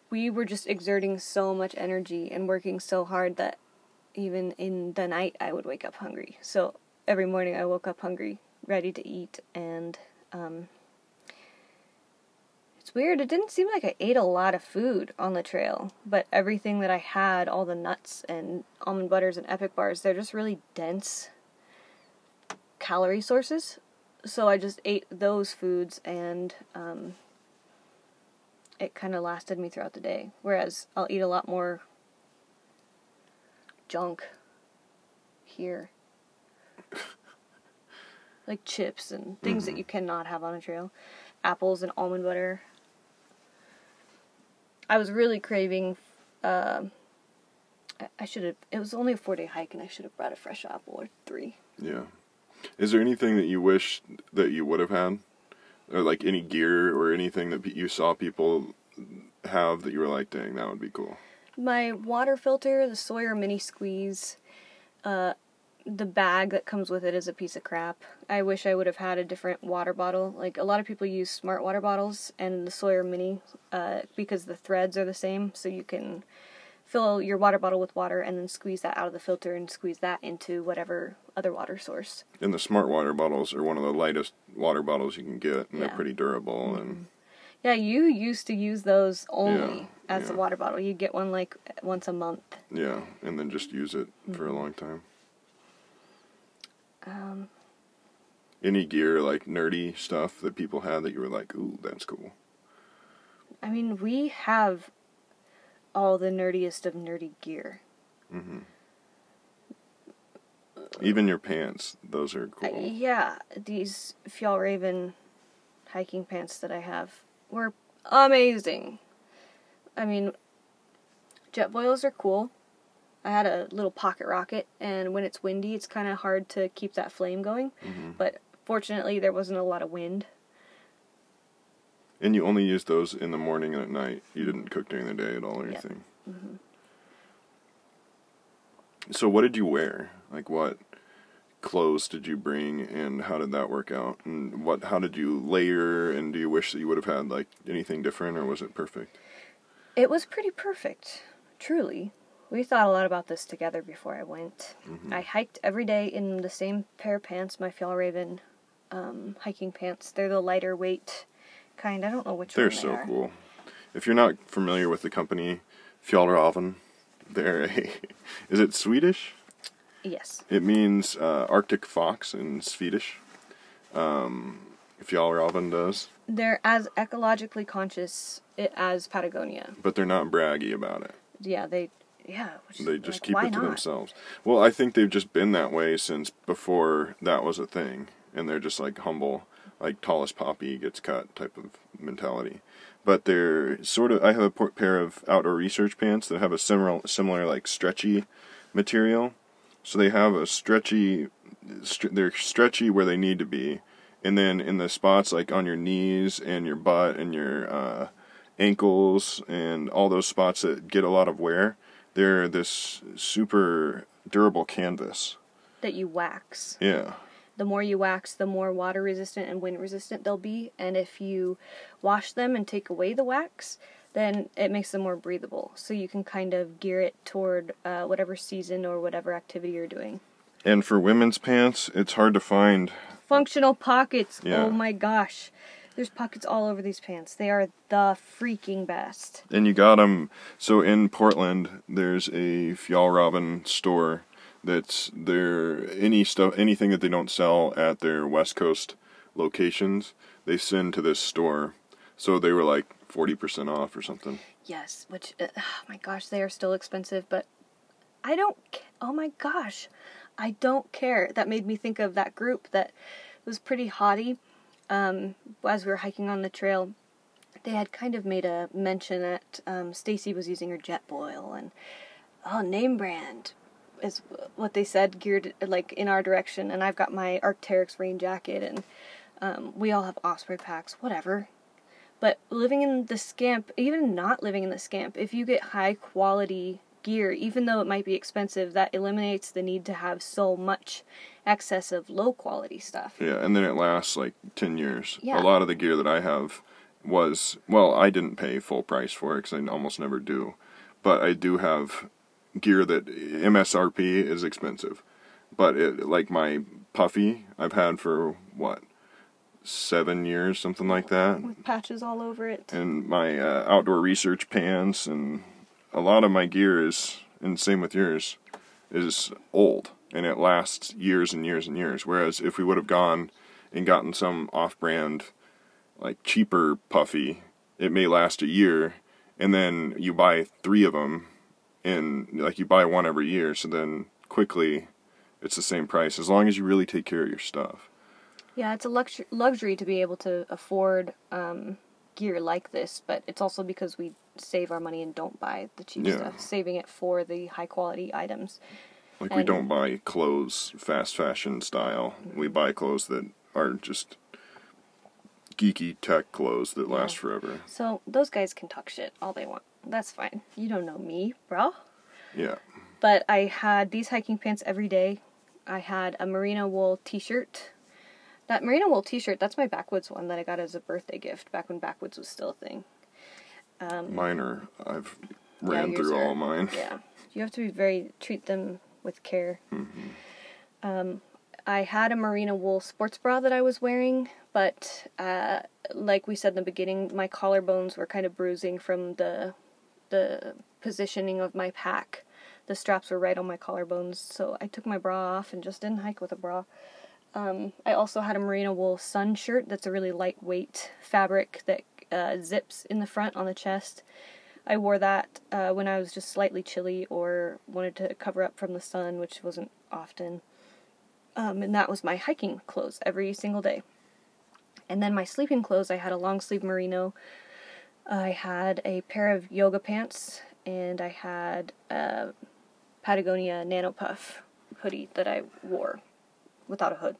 we were just exerting so much energy and working so hard that even in the night I would wake up hungry. So every morning I woke up hungry, ready to eat, and um, it's weird. It didn't seem like I ate a lot of food on the trail, but everything that I had, all the nuts and almond butters and epic bars, they're just really dense calorie sources. So I just ate those foods and um, it kind of lasted me throughout the day. Whereas I'll eat a lot more junk here. like chips and things that you cannot have on a trail. Apples and almond butter. I was really craving. um I- I should have. It was only a four day hike, and I should have brought a fresh apple or three. Yeah. Is there anything that you wish that you would have had? Or like any gear or anything that you saw people have that you were like, dang, that would be cool? My water filter, the Sawyer Mini Squeeze, uh, the bag that comes with it is a piece of crap. I wish I would have had a different water bottle. Like a lot of people use smart water bottles, and the Sawyer Mini, uh, because the threads are the same, so you can fill your water bottle with water and then squeeze that out of the filter and squeeze that into whatever other water source. And the smart water bottles are one of the lightest water bottles you can get, and Yeah. they're pretty durable. And Yeah, you used to use those only Yeah, as a water bottle. You get one like once a month. yeah, and then just use it for a long time. Um, Any gear like nerdy stuff that people had that you were like, ooh, that's cool. I mean, we have all the nerdiest of nerdy gear. hmm Even your pants, those are cool. yeah, these Fjallraven hiking pants that I have were amazing. I mean, Jetboils are cool. I had a little pocket rocket, and when it's windy, it's kind of hard to keep that flame going. hmm But fortunately, there wasn't a lot of wind. And you only used those in the morning and at night. You didn't cook during the day at all or Yeah. anything. So what did you wear? Like what clothes did you bring and how did that work out? And what how did you layer and do you wish that you would have had like anything different or was it perfect? It was pretty perfect, truly. We thought a lot about this together before I went. Mm-hmm. I hiked every day in the same pair of pants, my Fjallraven um, hiking pants. They're the lighter weight kind. I don't know which They're one they so are. cool. If you're not familiar with the company Fjallraven, they're a is it Swedish? Yes. It means uh, Arctic fox in Swedish. Um, Fjallraven does, They're as ecologically conscious as Patagonia. but they're not braggy about it. Yeah, they. Yeah. They just like, keep it to not? themselves. Well, I think they've just been that way since before that was a thing, and they're just like humble, like tallest poppy gets cut type of mentality. But they're sort of. I have a pair of outdoor research pants that have a similar, similar like stretchy material. So they have a stretchy. St- they're stretchy where they need to be, and then in the spots like on your knees and your butt and your uh, ankles and all those spots that get a lot of wear, they're this super durable canvas. That you wax. Yeah. The more you wax, the more water resistant and wind resistant they'll be. And if you wash them and take away the wax, then it makes them more breathable. So you can kind of gear it toward uh, whatever season or whatever activity you're doing. And for women's pants, it's hard to find. Functional pockets. Yeah. Oh my gosh. There's pockets all over these pants. They are the freaking best. And you got them. So in Portland, there's a Fjallraven store that's there. Any stuff, anything that they don't sell at their West Coast locations, they send to this store. So they were like forty percent off or something. Yes, which uh, oh my gosh, they are still expensive, but I don't. Oh my gosh, I don't care. That made me think of that group that was pretty haughty. Um, as we were hiking on the trail, they had kind of made a mention that um, Stacy was using her Jetboil and oh name brand is what they said geared like in our direction and I've got my Arcteryx rain jacket and um, we all have Osprey packs whatever but living in the scamp, even not living in the scamp, if you get high quality gear, even though it might be expensive, that eliminates the need to have so much excess of low quality stuff. Yeah, and then it lasts like 10 years. Yeah. A lot of the gear that I have was, well, I didn't pay full price for it because I almost never do. But I do have gear that MSRP is expensive. But it, like my puffy, I've had for what, seven years, something like that. With patches all over it. And my uh, outdoor research pants and a lot of my gear is, and same with yours, is old and it lasts years and years and years. Whereas if we would have gone and gotten some off-brand, like cheaper puffy, it may last a year, and then you buy three of them, and like you buy one every year, so then quickly it's the same price as long as you really take care of your stuff. Yeah, it's a luxury, luxury to be able to afford um, gear like this, but it's also because we save our money and don't buy the cheap Yeah. stuff, saving it for the high quality items. Like we don't buy clothes fast fashion style. We mm-hmm. buy clothes that are just geeky tech clothes that last Yeah. forever. So those guys can talk shit all they want. That's fine. You don't know me, bro. Yeah. But I had these hiking pants every day. I had a merino wool t-shirt. That merino wool t-shirt, that's my backwoods one that I got as a birthday gift back when backwoods was still a thing. Mine are I've ran yours through are- all mine. Yeah. You have to be very treat them with care. Mm-hmm. Um, I had a merino wool sports bra that I was wearing, but uh, like we said in the beginning, my collarbones were kind of bruising from the the positioning of my pack. The straps were right on my collarbones, so I took my bra off and just didn't hike with a bra. Um, I also had a merino wool sun shirt that's a really lightweight fabric that uh, zips in the front on the chest. I wore that uh, when I was just slightly chilly or wanted to cover up from the sun, which wasn't often. Um, and that was my hiking clothes every single day. And then my sleeping clothes, I had a long sleeve merino. I had a pair of yoga pants, and I had a Patagonia Nano Puff hoodie that I wore without a hood.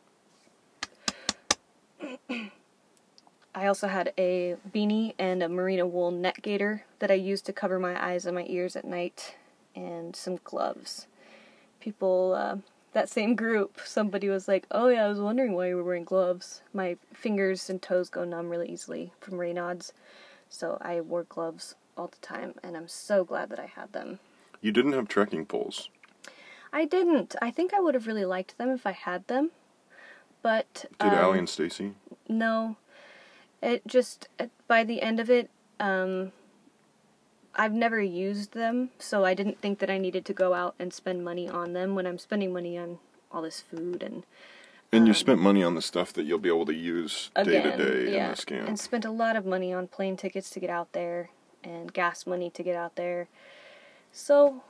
I also had a beanie and a merino wool neck gaiter that I used to cover my eyes and my ears at night, and some gloves people, uh, that same group, somebody was like, "Oh yeah, I was wondering why you were wearing gloves. My fingers and toes go numb really easily from Raynaud's, so I wore gloves all the time, and I'm so glad that I had them." You didn't have trekking poles. I didn't. I think I would have really liked them if I had them, but Did um, Allie and Stacy? no. It just by the end of it, um, I've never used them, so I didn't think that I needed to go out and spend money on them when I'm spending money on all this food and And you spent money on the stuff that you'll be able to use day to day in this camp. and spent a lot of money on plane tickets to get out there and gas money to get out there. So,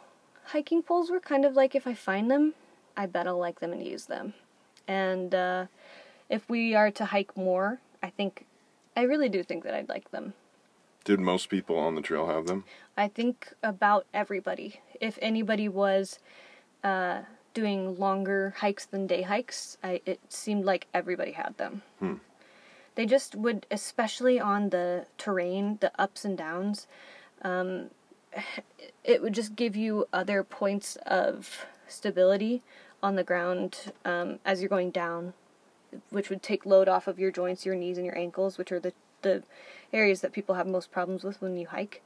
hiking poles were kind of like if I find them, I bet I'll like them and use them. And uh, if we are to hike more, I think I really do think that I'd like them. Did most people on the trail have them? I think about everybody. If anybody was uh, doing longer hikes than day hikes, I, it seemed like everybody had them. Hmm. They just would, especially on the terrain, the ups and downs, um, it would just give you other points of stability on the ground um, as you're going down, which would take load off of your joints, your knees, and your ankles, which are the, the areas that people have most problems with when you hike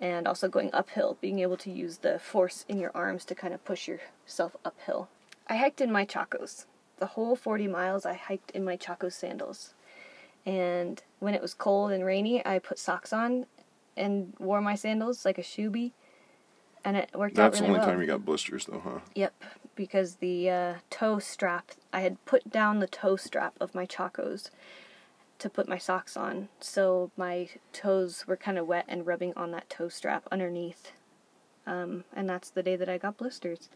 and also going uphill, being able to use the force in your arms to kind of push yourself uphill. I hiked in my Chacos. The whole 40 miles I hiked in my Chacos sandals. And when it was cold and rainy, I put socks on and wore my sandals like a shoebie. And it worked That's out the really only well. time you got blisters, though, huh? Yep, because the uh, toe strap, I had put down the toe strap of my Chacos to put my socks on, so my toes were kind of wet and rubbing on that toe strap underneath. Um, and that's the day that I got blisters.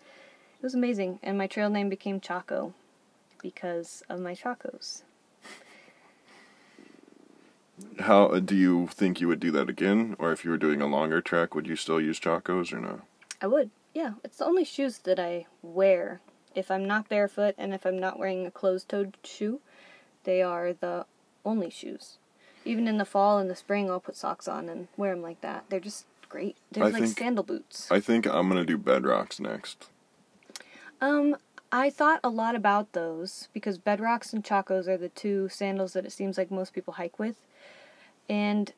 It was amazing, and my trail name became Chaco because of my Chacos. How uh, do you think you would do that again, or if you were doing a longer trek, would you still use Chacos or no? I would, yeah. It's the only shoes that I wear. If I'm not barefoot and if I'm not wearing a closed toed shoe, they are the only shoes. Even in the fall and the spring, I'll put socks on and wear them like that. They're just great. They're I like think- sandal boots. I think I'm gonna do bedrocks next. Um, I thought a lot about those because bedrocks and chacos are the two sandals that it seems like most people hike with. And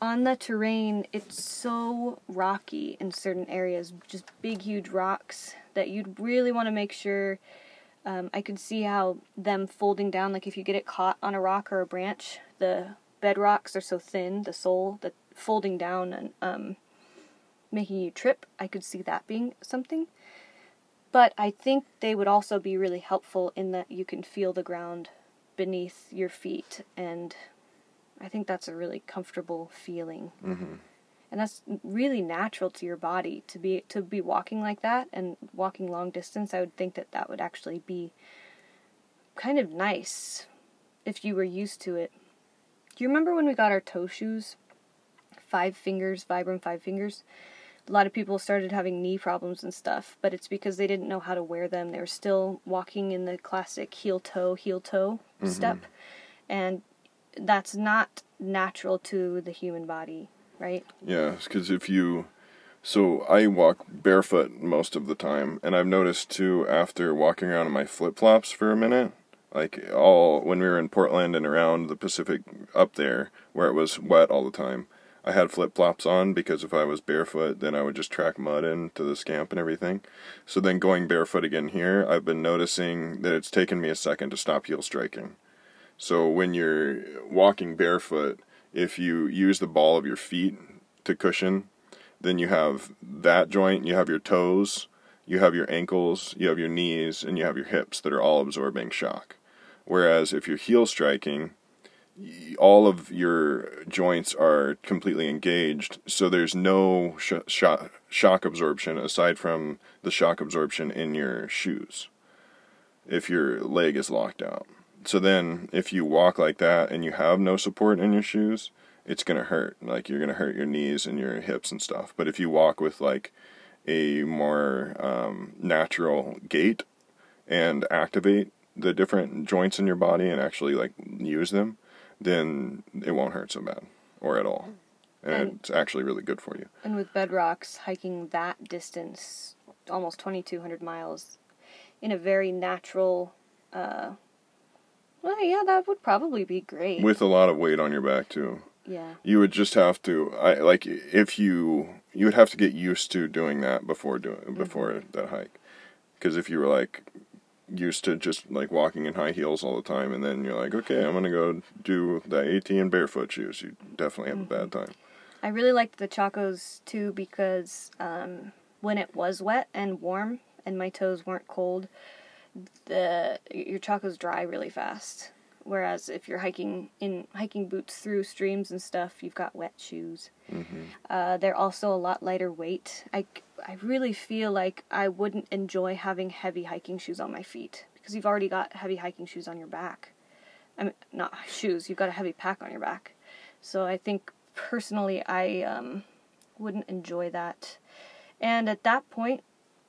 on the terrain, it's so rocky in certain areas, just big, huge rocks that you'd really want to make sure. Um, I could see how them folding down, like if you get it caught on a rock or a branch, the bedrocks are so thin, the sole, that folding down and um, making you trip. I could see that being something. But I think they would also be really helpful in that you can feel the ground beneath your feet, and I think that's a really comfortable feeling. Mm-hmm. And that's really natural to your body to be to be walking like that and walking long distance. I would think that that would actually be kind of nice if you were used to it. Do you remember when we got our toe shoes? Five fingers, Vibram five fingers a lot of people started having knee problems and stuff, but it's because they didn't know how to wear them. They were still walking in the classic heel toe, heel toe step. And that's not natural to the human body, right? Yeah, because if you, so I walk barefoot most of the time, and I've noticed too after walking around in my flip flops for a minute, like all when we were in Portland and around the Pacific up there where it was wet all the time. I had flip flops on because if I was barefoot, then I would just track mud into the scamp and everything. So then going barefoot again here, I've been noticing that it's taken me a second to stop heel striking. So when you're walking barefoot, if you use the ball of your feet to cushion, then you have that joint, you have your toes, you have your ankles, you have your knees, and you have your hips that are all absorbing shock. Whereas if you're heel striking, all of your joints are completely engaged, so there's no sh- shock, shock absorption aside from the shock absorption in your shoes if your leg is locked out. So then, if you walk like that and you have no support in your shoes, it's gonna hurt. Like you're gonna hurt your knees and your hips and stuff. But if you walk with like a more um, natural gait and activate the different joints in your body and actually like use them, then it won't hurt so bad or at all. And, And- it's actually really good for you. And with bedrocks, hiking that distance, almost 2,200 miles, in a very natural. Uh, well, yeah, that would probably be great. With a lot of weight on your back too. yeah. You would just have to, I like, if you you would have to get used to doing that before doing before that hike, because if you were like used to just like walking in high heels all the time, and then you're like, okay, I'm gonna go do the AT in barefoot shoes, you definitely have a bad time. I really liked the Chacos too because um, when it was wet and warm and my toes weren't cold, the your Chacos dry really fast. Whereas if you're hiking in hiking boots through streams and stuff, you've got wet shoes. Uh, they're also a lot lighter weight. I, I really feel like I wouldn't enjoy having heavy hiking shoes on my feet because you've already got heavy hiking shoes on your back. I mean, not shoes. You've got a heavy pack on your back. So I think personally, I um, wouldn't enjoy that. And at that point,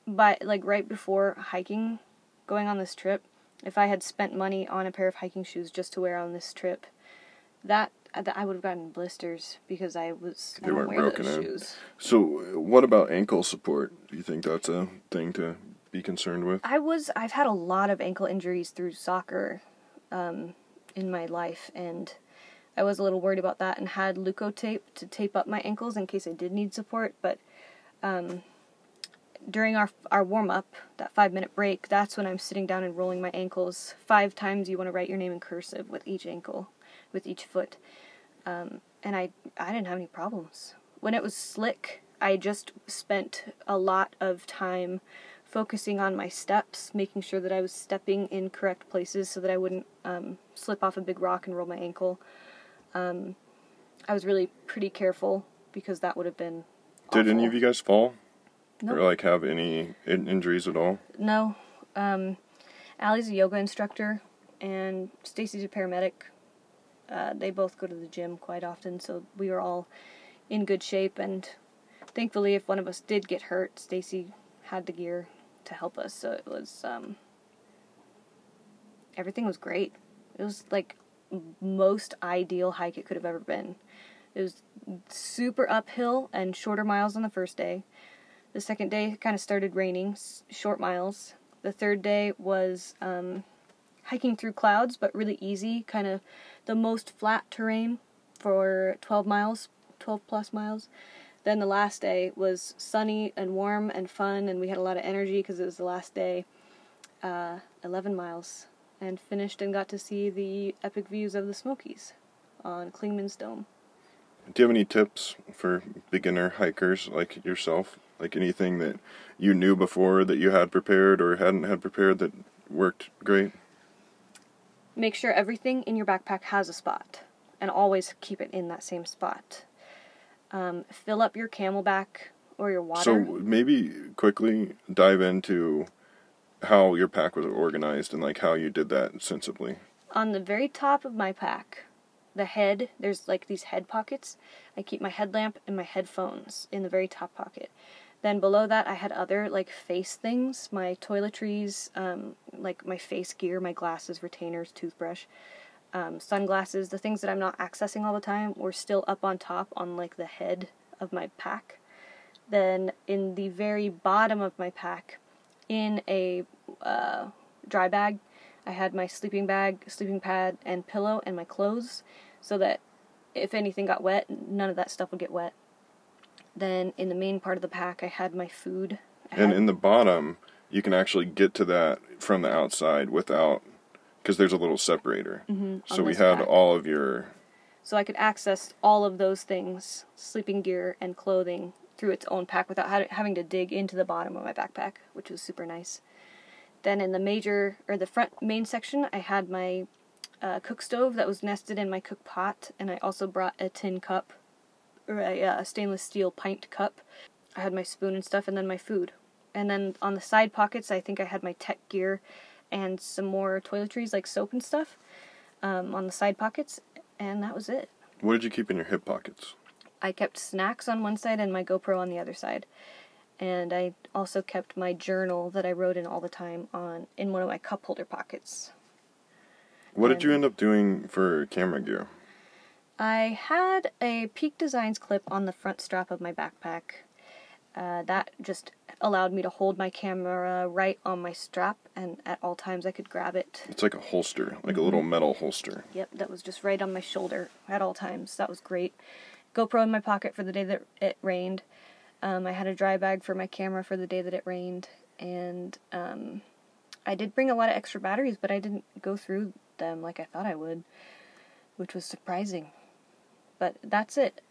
by like right before hiking, going on this trip, if I had spent money on a pair of hiking shoes just to wear on this trip, that that I would have gotten blisters because I was They I weren't broken shoes. So, what about ankle support? Do you think that's a thing to be concerned with? I was I've had a lot of ankle injuries through soccer um, in my life, and I was a little worried about that and had Leukotape to tape up my ankles in case I did need support. But um, during our our warm up, that five minute break, that's when I'm sitting down and rolling my ankles five times. You want to write your name in cursive with each ankle, with each foot, um, and I I didn't have any problems when it was slick. I just spent a lot of time focusing on my steps, making sure that I was stepping in correct places so that I wouldn't um, slip off a big rock and roll my ankle. Um, I was really pretty careful because that would have been. Did any of you guys fall No. or like have any in- injuries at all? No. Um, Allie's a yoga instructor, and Stacy's a paramedic. Uh, they both go to the gym quite often, so we were all in good shape. And thankfully, if one of us did get hurt, Stacy had the gear to help us. So it was um, everything was great. It was like most ideal hike it could have ever been. It was super uphill and shorter miles on the first day. The second day kind of started raining, short miles. The third day was um, hiking through clouds, but really easy, kind of the most flat terrain for 12 miles, 12 plus miles. Then the last day was sunny and warm and fun, and we had a lot of energy because it was the last day. Uh, 11 miles, and finished and got to see the epic views of the Smokies on Clingman's Dome. Do you have any tips for beginner hikers like yourself? Like anything that you knew before that you had prepared or hadn't had prepared that worked great? Make sure everything in your backpack has a spot, and always keep it in that same spot. Um, fill up your CamelBak or your water. So maybe quickly dive into how your pack was organized and like how you did that sensibly. on the very top of my pack, the head, there's like these head pockets. I keep my headlamp and my headphones in the very top pocket. Then below that, I had other like face things, my toiletries, um, like my face gear, my glasses, retainers, toothbrush, um, sunglasses, the things that I'm not accessing all the time were still up on top on like the head of my pack. Then in the very bottom of my pack, in a uh, dry bag, I had my sleeping bag, sleeping pad, and pillow, and my clothes, so that if anything got wet, none of that stuff would get wet. Then in the main part of the pack, I had my food. I And had- in the bottom, you can actually get to that from the outside without because there's a little separator. Mhm, So we had pack. all of your so I could access all of those things, sleeping gear and clothing, through its own pack without having to dig into the bottom of my backpack, which was super nice. Then in the major or the front main section, I had my uh, cook stove that was nested in my cook pot, and I also brought a tin cup or a uh, stainless steel pint cup. I had my spoon and stuff, and then my food. And then on the side pockets, I think I had my tech gear and some more toiletries like soap and stuff um, on the side pockets, and that was it. what did you keep in your hip pockets? I kept snacks on one side and my GoPro on the other side. And I also kept my journal that I wrote in all the time on in one of my cup holder pockets. What did you end up doing for camera gear? I had a Peak Designs clip on the front strap of my backpack. Uh, that just allowed me to hold my camera right on my strap and at all times I could grab it. It's like a holster, like a little metal holster. Yep, that was just right on my shoulder at all times. That was great. GoPro in my pocket for the day that it rained. Um, I had a dry bag for my camera for the day that it rained, and um, I did bring a lot of extra batteries, but I didn't go through them like I thought I would, which was surprising. But that's it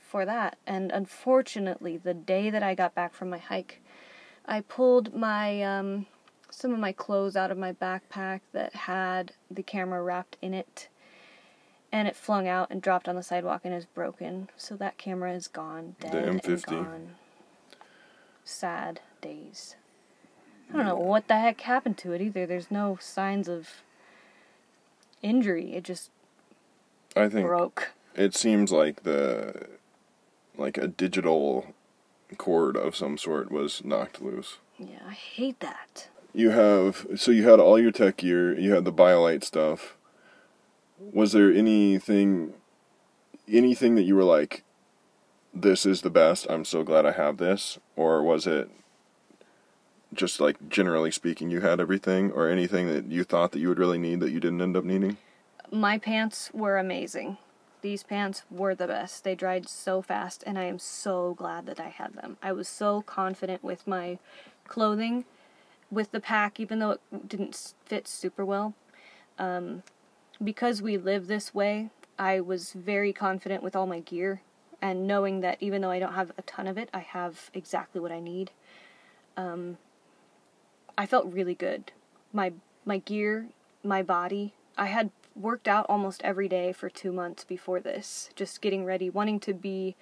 for that. And unfortunately, the day that I got back from my hike, I pulled my um, some of my clothes out of my backpack that had the camera wrapped in it and it flung out and dropped on the sidewalk and is broken. So that camera is gone, dead The M50. gone. Sad days. I don't know what the heck happened to it either. There's no signs of injury. It just I think broke. it seems like the like a digital cord of some sort was knocked loose. Yeah, I hate that. You have so you had all your tech gear, you had the BioLite stuff. Was there anything anything that you were like this is the best. I'm so glad I have this or was it just like generally speaking you had everything or anything that you thought that you would really need that you didn't end up needing? My pants were amazing. These pants were the best. They dried so fast, and I am so glad that I had them. I was so confident with my clothing, with the pack, even though it didn't fit super well. Um, because we live this way, I was very confident with all my gear, and knowing that even though I don't have a ton of it, I have exactly what I need. Um, I felt really good. My my gear, my body. I had worked out almost every day for two months before this, just getting ready, wanting to be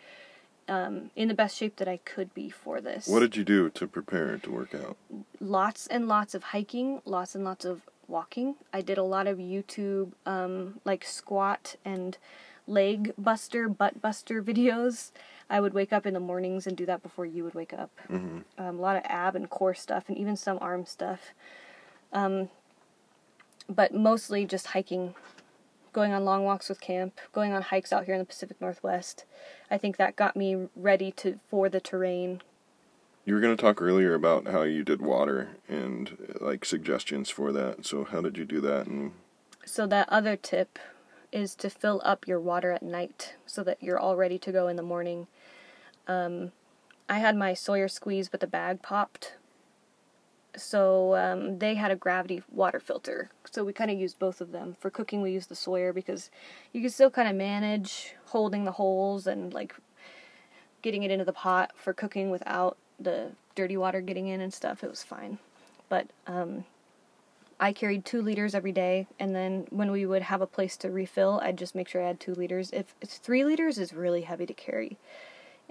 um, in the best shape that I could be for this. What did you do to prepare to work out? lots and lots of hiking, lots and lots of walking. I did a lot of YouTube, um, like squat and leg buster, butt buster videos. I would wake up in the mornings and do that before you would wake up. hmm Um, a lot of ab and core stuff, and even some arm stuff. Um, but mostly just hiking, going on long walks with camp, going on hikes out here in the Pacific Northwest. I think that got me ready to for the terrain. You were going to talk earlier about how you did water and like suggestions for that. So how did you do that? And So that other tip is to fill up your water at night so that you're all ready to go in the morning. Um, I had my Sawyer squeeze, but the bag popped. So um, they had a gravity water filter. So we kind of used both of them. For cooking, we used the Sawyer because you can still kind of manage holding the holes and like getting it into the pot for cooking without the dirty water getting in and stuff. It was fine. But um, I carried two liters every day, and then when we would have a place to refill, I'd just make sure I had two liters. If it's three liters, is really heavy to carry,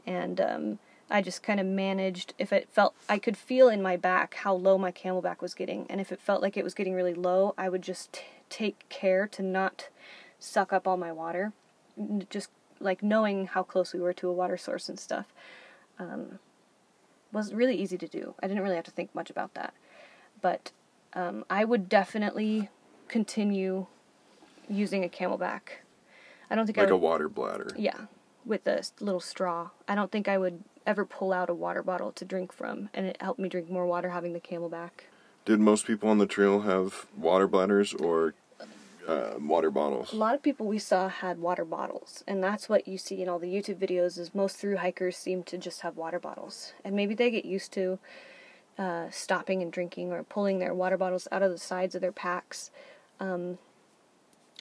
and um, I just kind of managed. If it felt, I could feel in my back how low my CamelBak was getting, and if it felt like it was getting really low, I would just t- take care to not suck up all my water. Just like knowing how close we were to a water source and stuff um, was really easy to do. I didn't really have to think much about that, but um, I would definitely continue using a CamelBak. I don't think like I a would, water bladder. yeah, with a little straw. I don't think I would ever pull out a water bottle to drink from, and it helped me drink more water having the CamelBak. Did most people on the trail have water bladders or uh, water bottles? A lot of people we saw had water bottles, and that's what you see in all the YouTube videos. Is most through hikers seem to just have water bottles, and maybe they get used to uh, stopping and drinking or pulling their water bottles out of the sides of their packs. Um,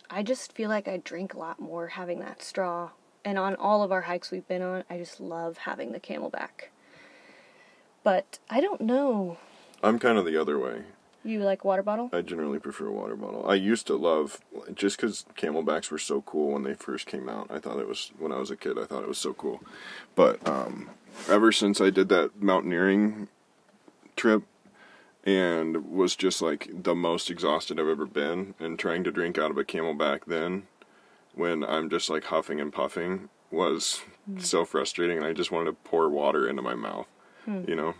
I just feel like I drink a lot more having that straw, and on all of our hikes we've been on, I just love having the CamelBak. But I don't know. I'm kind of the other way. You like water bottle? I generally prefer a water bottle. I used to love just because CamelBaks were so cool when they first came out. I thought it was when I was a kid. I thought it was so cool, but um, ever since I did that mountaineering trip and was just like the most exhausted I've ever been, and trying to drink out of a camelback then, when I'm just like huffing and puffing, was so frustrating, and I just wanted to pour water into my mouth. You know.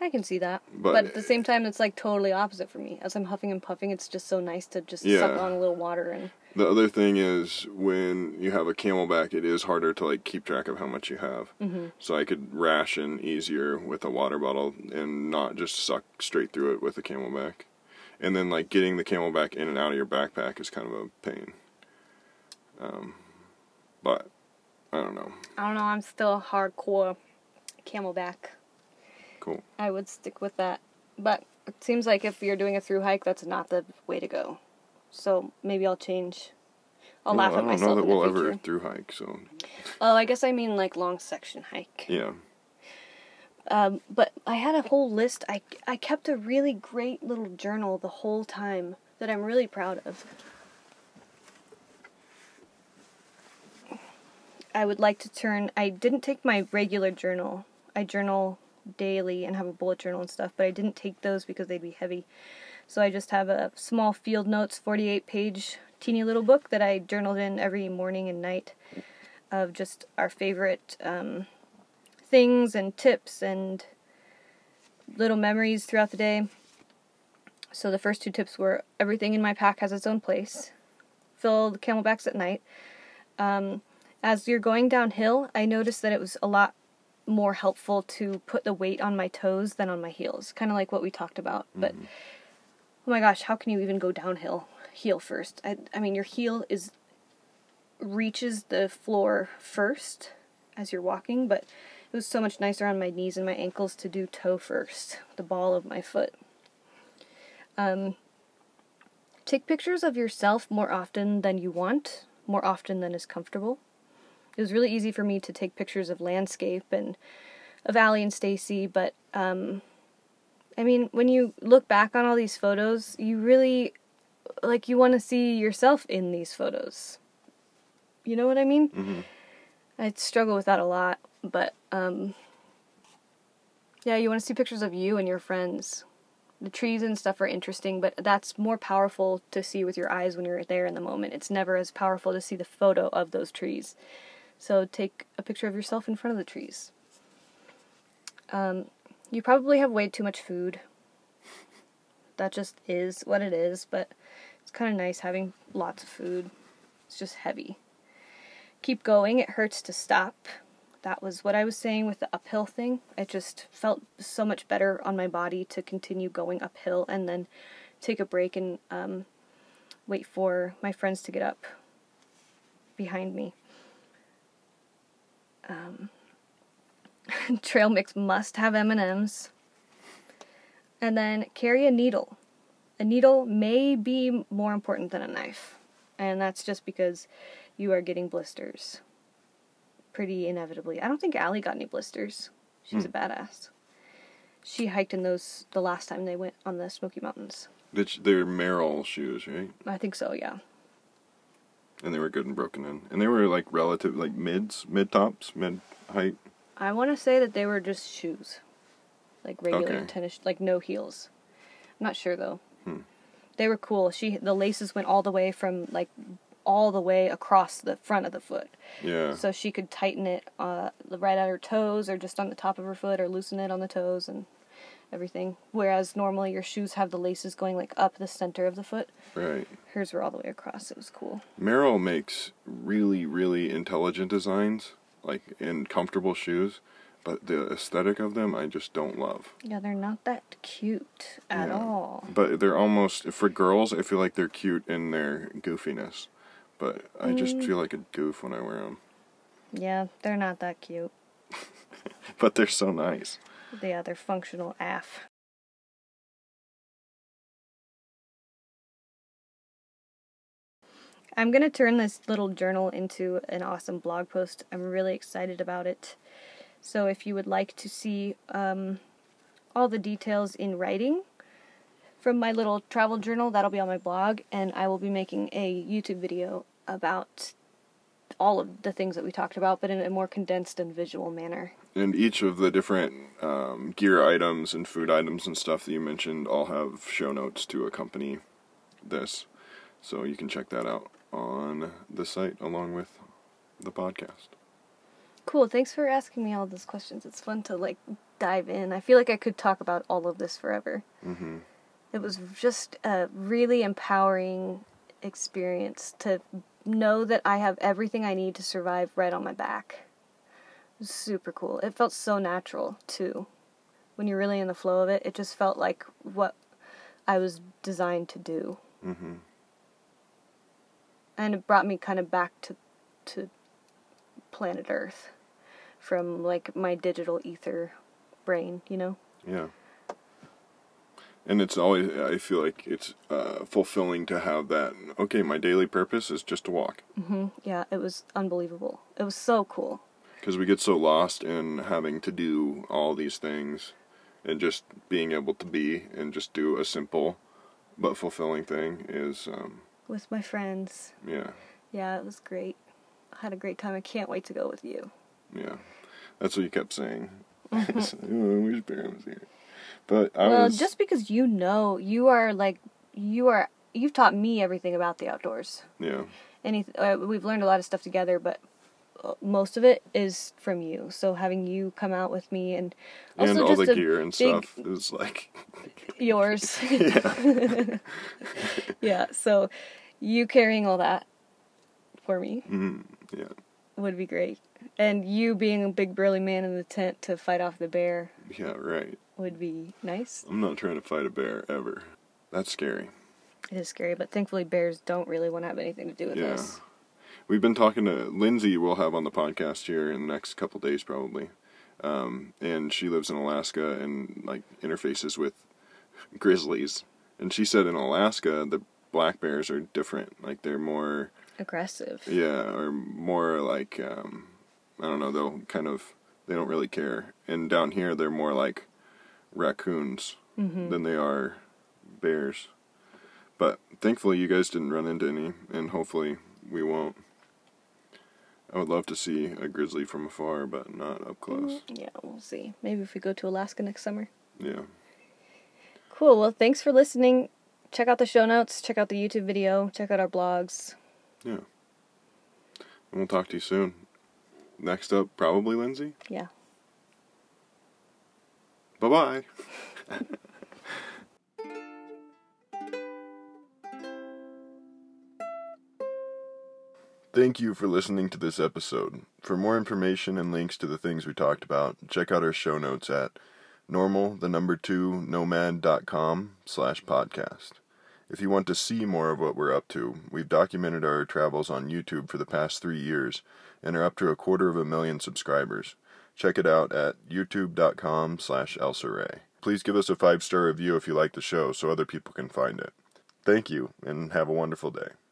I can see that. But- But, at the same time, it's like totally opposite for me. As I'm huffing and puffing, it's just so nice to just Yeah. suck on a little water and. The other thing is when you have a CamelBak, it is harder to like keep track of how much you have. Mm-hmm. So I could ration easier with a water bottle and not just suck straight through it with a CamelBak. And then like getting the CamelBak in and out of your backpack is kind of a pain. Um, but I don't know. I don't know. I'm still hardcore CamelBak. Cool. I would stick with that. But it seems like if you're doing a through hike, that's not the way to go. So maybe I'll change. I'll Well, laugh I at don't myself know that we'll future. ever through hike. So Oh, I guess I mean like long section hike. yeah. Um, but I had a whole list. I I kept a really great little journal the whole time that I'm really proud of. I would like to turn. I didn't take my regular journal. I journal daily and have a bullet journal and stuff, but I didn't take those because they'd be heavy. So I just have a small field notes, 48 page, teeny little book that I journaled in every morning and night of just our favorite um, things and tips and little memories throughout the day. So the first two tips were everything in my pack has its own place. Fill the CamelBaks at night. Um, as you're going downhill, I noticed that it was a lot more helpful to put the weight on my toes than on my heels, kind of like what we talked about. But oh my gosh, how can you even go downhill heel first? I, I mean, your heel is reaches the floor first as you're walking, but it was so much nicer on my knees and my ankles to do toe first, the ball of my foot. Um, take pictures of yourself more often than you want, more often than is comfortable. It was really easy for me to take pictures of landscape and of Allie and Stacy, but um, I mean, when you look back on all these photos, you really like you want to see yourself in these photos. You know what I mean? hmm I struggle with that a lot, but um yeah, you want to see pictures of you and your friends. The trees and stuff are interesting, but that's more powerful to see with your eyes when you're there in the moment. It's never as powerful to see the photo of those trees. So take a picture of yourself in front of the trees. Um, you probably have way too much food. That just is what it is, but it's kind of nice having lots of food. It's just heavy keep going. It hurts to stop. That was what I was saying with the uphill thing. It just felt so much better on my body to continue going uphill and then take a break and um, wait for my friends to get up behind me. Um, trail mix must have M&Ms. And then carry a needle. A needle may be more important than a knife. And that's just because you are getting blisters pretty inevitably. I don't think Allie got any blisters. She's a badass. She hiked in those the last time they went on the Smoky Mountains. They're Merrell shoes, right? I think so, yeah. And they were good and broken in. And they were like relative, like mids, mid tops, mid height. I want to say that they were just shoes. Like regular Okay. tennis, like no heels. I'm not sure though. Hmm. They were cool. She the laces went all the way from like all the way across the front of the foot. Yeah. So she could tighten it uh, right at her toes or just on the top of her foot or loosen it on the toes and everything. Whereas normally your shoes have the laces going like up the center of the foot. right. Hers were all the way across. It was cool. Merrell makes really, really intelligent designs, like in comfortable shoes, but the aesthetic of them I just don't love. Yeah, they're not that cute at Yeah. all. But they're almost for girls. I feel like they're cute in their goofiness, but I just Mm. feel like a goof when I wear them. Yeah, they're not that cute. But they're so nice. Yeah, they're functional AF. I'm going to turn this little journal into an awesome blog post. I'm really excited about it. So, if you would like to see um, all the details in writing from my little travel journal, that'll be on my blog, and I will be making a YouTube video about all of the things that we talked about, but in a more condensed and visual manner. And each of the different um, gear items and food items and stuff that you mentioned all have show notes to accompany this. So you can check that out on the site along with the podcast. Cool. Thanks for asking me all those questions. It's fun to like dive in. I feel like I could talk about all of this forever. Mm-hmm. It was just a really empowering experience to know that I have everything I need to survive right on my back. Super cool. It felt so natural too. When you're really in the flow of it, it just felt like what I was designed to do. Mm-hmm. And it brought me kind of back to to planet Earth from like my digital ether brain, you know? Yeah. And it's always, I feel like it's uh, fulfilling to have that. Okay, my daily purpose is just to walk. hmm Yeah, it was unbelievable. It was so cool. Because we get so lost in having to do all these things and just being able to be and just do a simple but fulfilling thing is, um, With my friends. yeah, Yeah, it was great. I had a great time. I can't wait to go with you. yeah. That's what you kept saying. I wish was here. But I well, was. just because you know, you are like, you are, you've taught me everything about the outdoors. Yeah, Any, uh, we've learned a lot of stuff together, but most of it is from you. So having you come out with me and also and all just the gear and stuff is like. yours. yeah. yeah, so you carrying all that for me Mhm, yeah. would be great. And you being a big burly man in the tent to fight off the bear Yeah, right. would be nice. I'm not trying to fight a bear ever. That's scary. It is scary, but thankfully bears don't really want to have anything to do with Yeah. us. We've been talking to Lindsay. We'll have on the podcast here in the next couple days, probably. Um, and she lives in Alaska and like interfaces with grizzlies. And she said in Alaska the black bears are different. Like they're more, Aggressive. yeah, or more like um, I don't know. They'll kind of they don't really care. And down here they're more like raccoons hmm than they are bears. But thankfully, you guys didn't run into any, and hopefully, we won't. I would love to see a grizzly from afar, but not up mm-hmm. close. Yeah, we'll see. Maybe if we go to Alaska next summer. Yeah. Cool. Well, thanks for listening. Check out the show notes. Check out the YouTube video. Check out our blogs. Yeah. And we'll talk to you soon. Next up, probably Lindsay. Yeah. Bye bye. Thank you for listening to this episode. For more information and links to the things we talked about, check out our show notes at normal, the number two, nomad.com slash podcast. If you want to see more of what we're up to, we've documented our travels on YouTube for the past three years and are up to a quarter of a million subscribers. Check it out at youtube.com slash elsaray. Please give us a five-star review if you like the show so other people can find it. Thank you, and have a wonderful day.